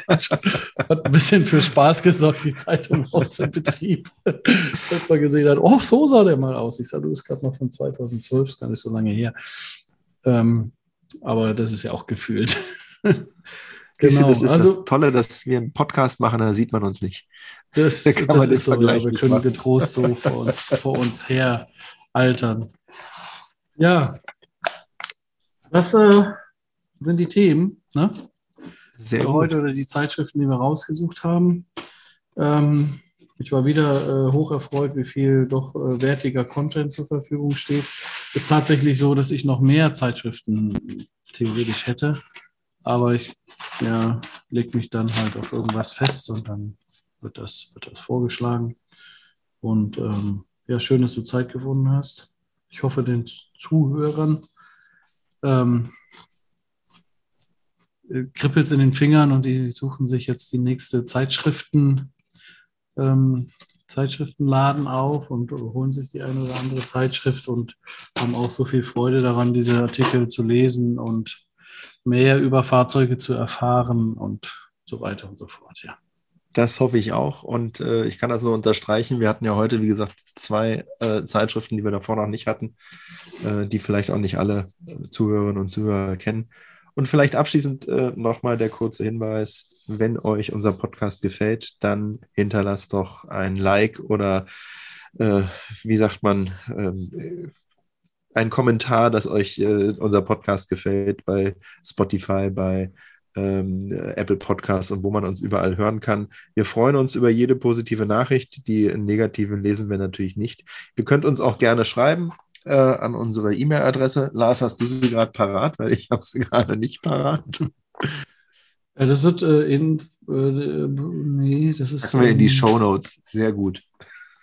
hat ein bisschen für Spaß gesorgt, die Zeitung aus dem Betrieb. Als man gesehen hat, oh, so sah der mal aus. Ich sage, du bist gerade noch von 2012, ist gar nicht so lange her. Ähm, aber das ist ja auch gefühlt. Genau. Das ist also, das Tolle, dass wir einen Podcast machen, da sieht man uns nicht. Das, da das ist so, ja, wir können machen. getrost so vor uns, vor uns her altern. Ja. Was äh, sind die Themen? Ne? Sehr Für heute oder die Zeitschriften, die wir rausgesucht haben. Ähm, ich war wieder äh, hoch erfreut, wie viel doch äh, wertiger Content zur Verfügung steht. Ist tatsächlich so, dass ich noch mehr Zeitschriften theoretisch hätte. Aber ich ja, lege mich dann halt auf irgendwas fest und dann wird das, wird das vorgeschlagen. Und ähm, ja, schön, dass du Zeit gefunden hast. Ich hoffe, den Zuhörern ähm, kribbelt in den Fingern und die suchen sich jetzt die nächste Zeitschriften, ähm, Zeitschriftenladen auf und holen sich die eine oder andere Zeitschrift und haben auch so viel Freude daran, diese Artikel zu lesen und mehr über Fahrzeuge zu erfahren und so weiter und so fort, ja. Das hoffe ich auch und äh, ich kann das nur unterstreichen. Wir hatten ja heute, wie gesagt, zwei äh, Zeitschriften, die wir davor noch nicht hatten, äh, die vielleicht auch nicht alle Zuhörerinnen und Zuhörer kennen. Und vielleicht abschließend äh, nochmal der kurze Hinweis, wenn euch unser Podcast gefällt, dann hinterlasst doch ein Like oder äh, wie sagt man, ähm, ein Kommentar, dass euch äh, unser Podcast gefällt bei Spotify, bei ähm, Apple Podcasts und wo man uns überall hören kann. Wir freuen uns über jede positive Nachricht. Die negativen lesen wir natürlich nicht. Ihr könnt uns auch gerne schreiben äh, an unsere E-Mail-Adresse. Lars, hast du sie gerade parat? Weil ich habe sie gerade nicht parat. Ja, das wird äh, in, äh, nee, das ist. Packen wir in die Show Notes. Sehr gut.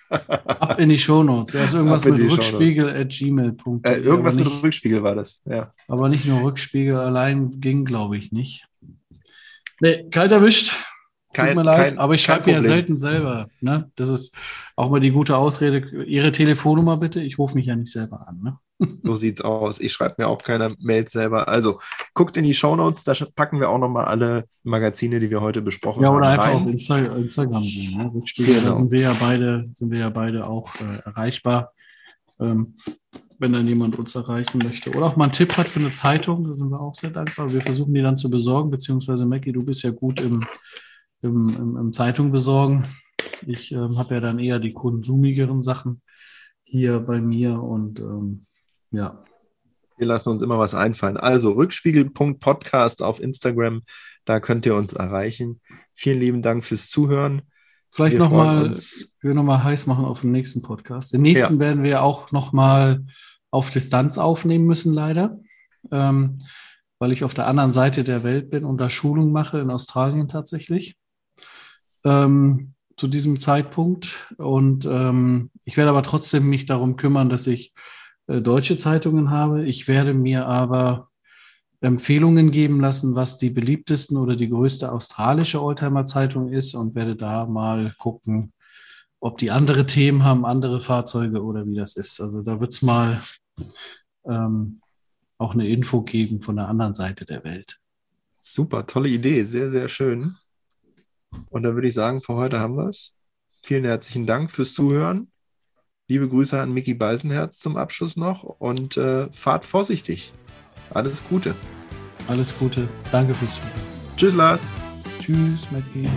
Ab in die Shownotes. Ja, ist irgendwas mit Rückspiegel at gmail.com. Äh, irgendwas nicht, mit Rückspiegel war das, ja. Aber nicht nur Rückspiegel allein ging, glaube ich, nicht. Nee, kalt erwischt. Kein, Tut mir leid, kein, aber ich schreibe ja selten selber. Ne? Das ist auch mal die gute Ausrede. Ihre Telefonnummer bitte. Ich rufe mich ja nicht selber an. Ne? So sieht's aus. Ich schreibe mir auch keine Mails selber. Also guckt in die Shownotes, da packen wir auch nochmal alle Magazine, die wir heute besprochen haben. Ja, oder haben, einfach rein. auf Insta Instagram gehen. Ne? Genau. sind wir ja beide, sind wir ja beide auch äh, erreichbar. Ähm, wenn dann jemand uns erreichen möchte. Oder auch mal einen Tipp hat für eine Zeitung, da sind wir auch sehr dankbar. Wir versuchen die dann zu besorgen, beziehungsweise Mackie, du bist ja gut im, im, im, im Zeitung besorgen. Ich ähm, habe ja dann eher die konsumigeren Sachen hier bei mir und ähm, ja. Wir lassen uns immer was einfallen. Also rückspiegel.podcast auf Instagram, da könnt ihr uns erreichen. Vielen lieben Dank fürs Zuhören. Vielleicht nochmal, wir nochmal heiß machen auf den nächsten Podcast. Den nächsten ja. werden wir auch nochmal auf Distanz aufnehmen müssen, leider. Ähm, weil ich auf der anderen Seite der Welt bin und da Schulung mache in Australien tatsächlich. Ähm, zu diesem Zeitpunkt. Und ähm, ich werde aber trotzdem mich darum kümmern, dass ich äh, deutsche Zeitungen habe. Ich werde mir aber Empfehlungen geben lassen, was die beliebtesten oder die größte australische Oldtimer-Zeitung ist und werde da mal gucken, ob die andere Themen haben, andere Fahrzeuge oder wie das ist. Also da wird es mal ähm, auch eine Info geben von der anderen Seite der Welt. Super, tolle Idee, sehr, sehr schön. Und dann würde ich sagen, für heute haben wir es. Vielen herzlichen Dank fürs Zuhören. Liebe Grüße an Mickey Beisenherz zum Abschluss noch und äh, fahrt vorsichtig. Alles Gute. Alles Gute. Danke fürs Zuhören. Tschüss, Lars. Tschüss, Mackie.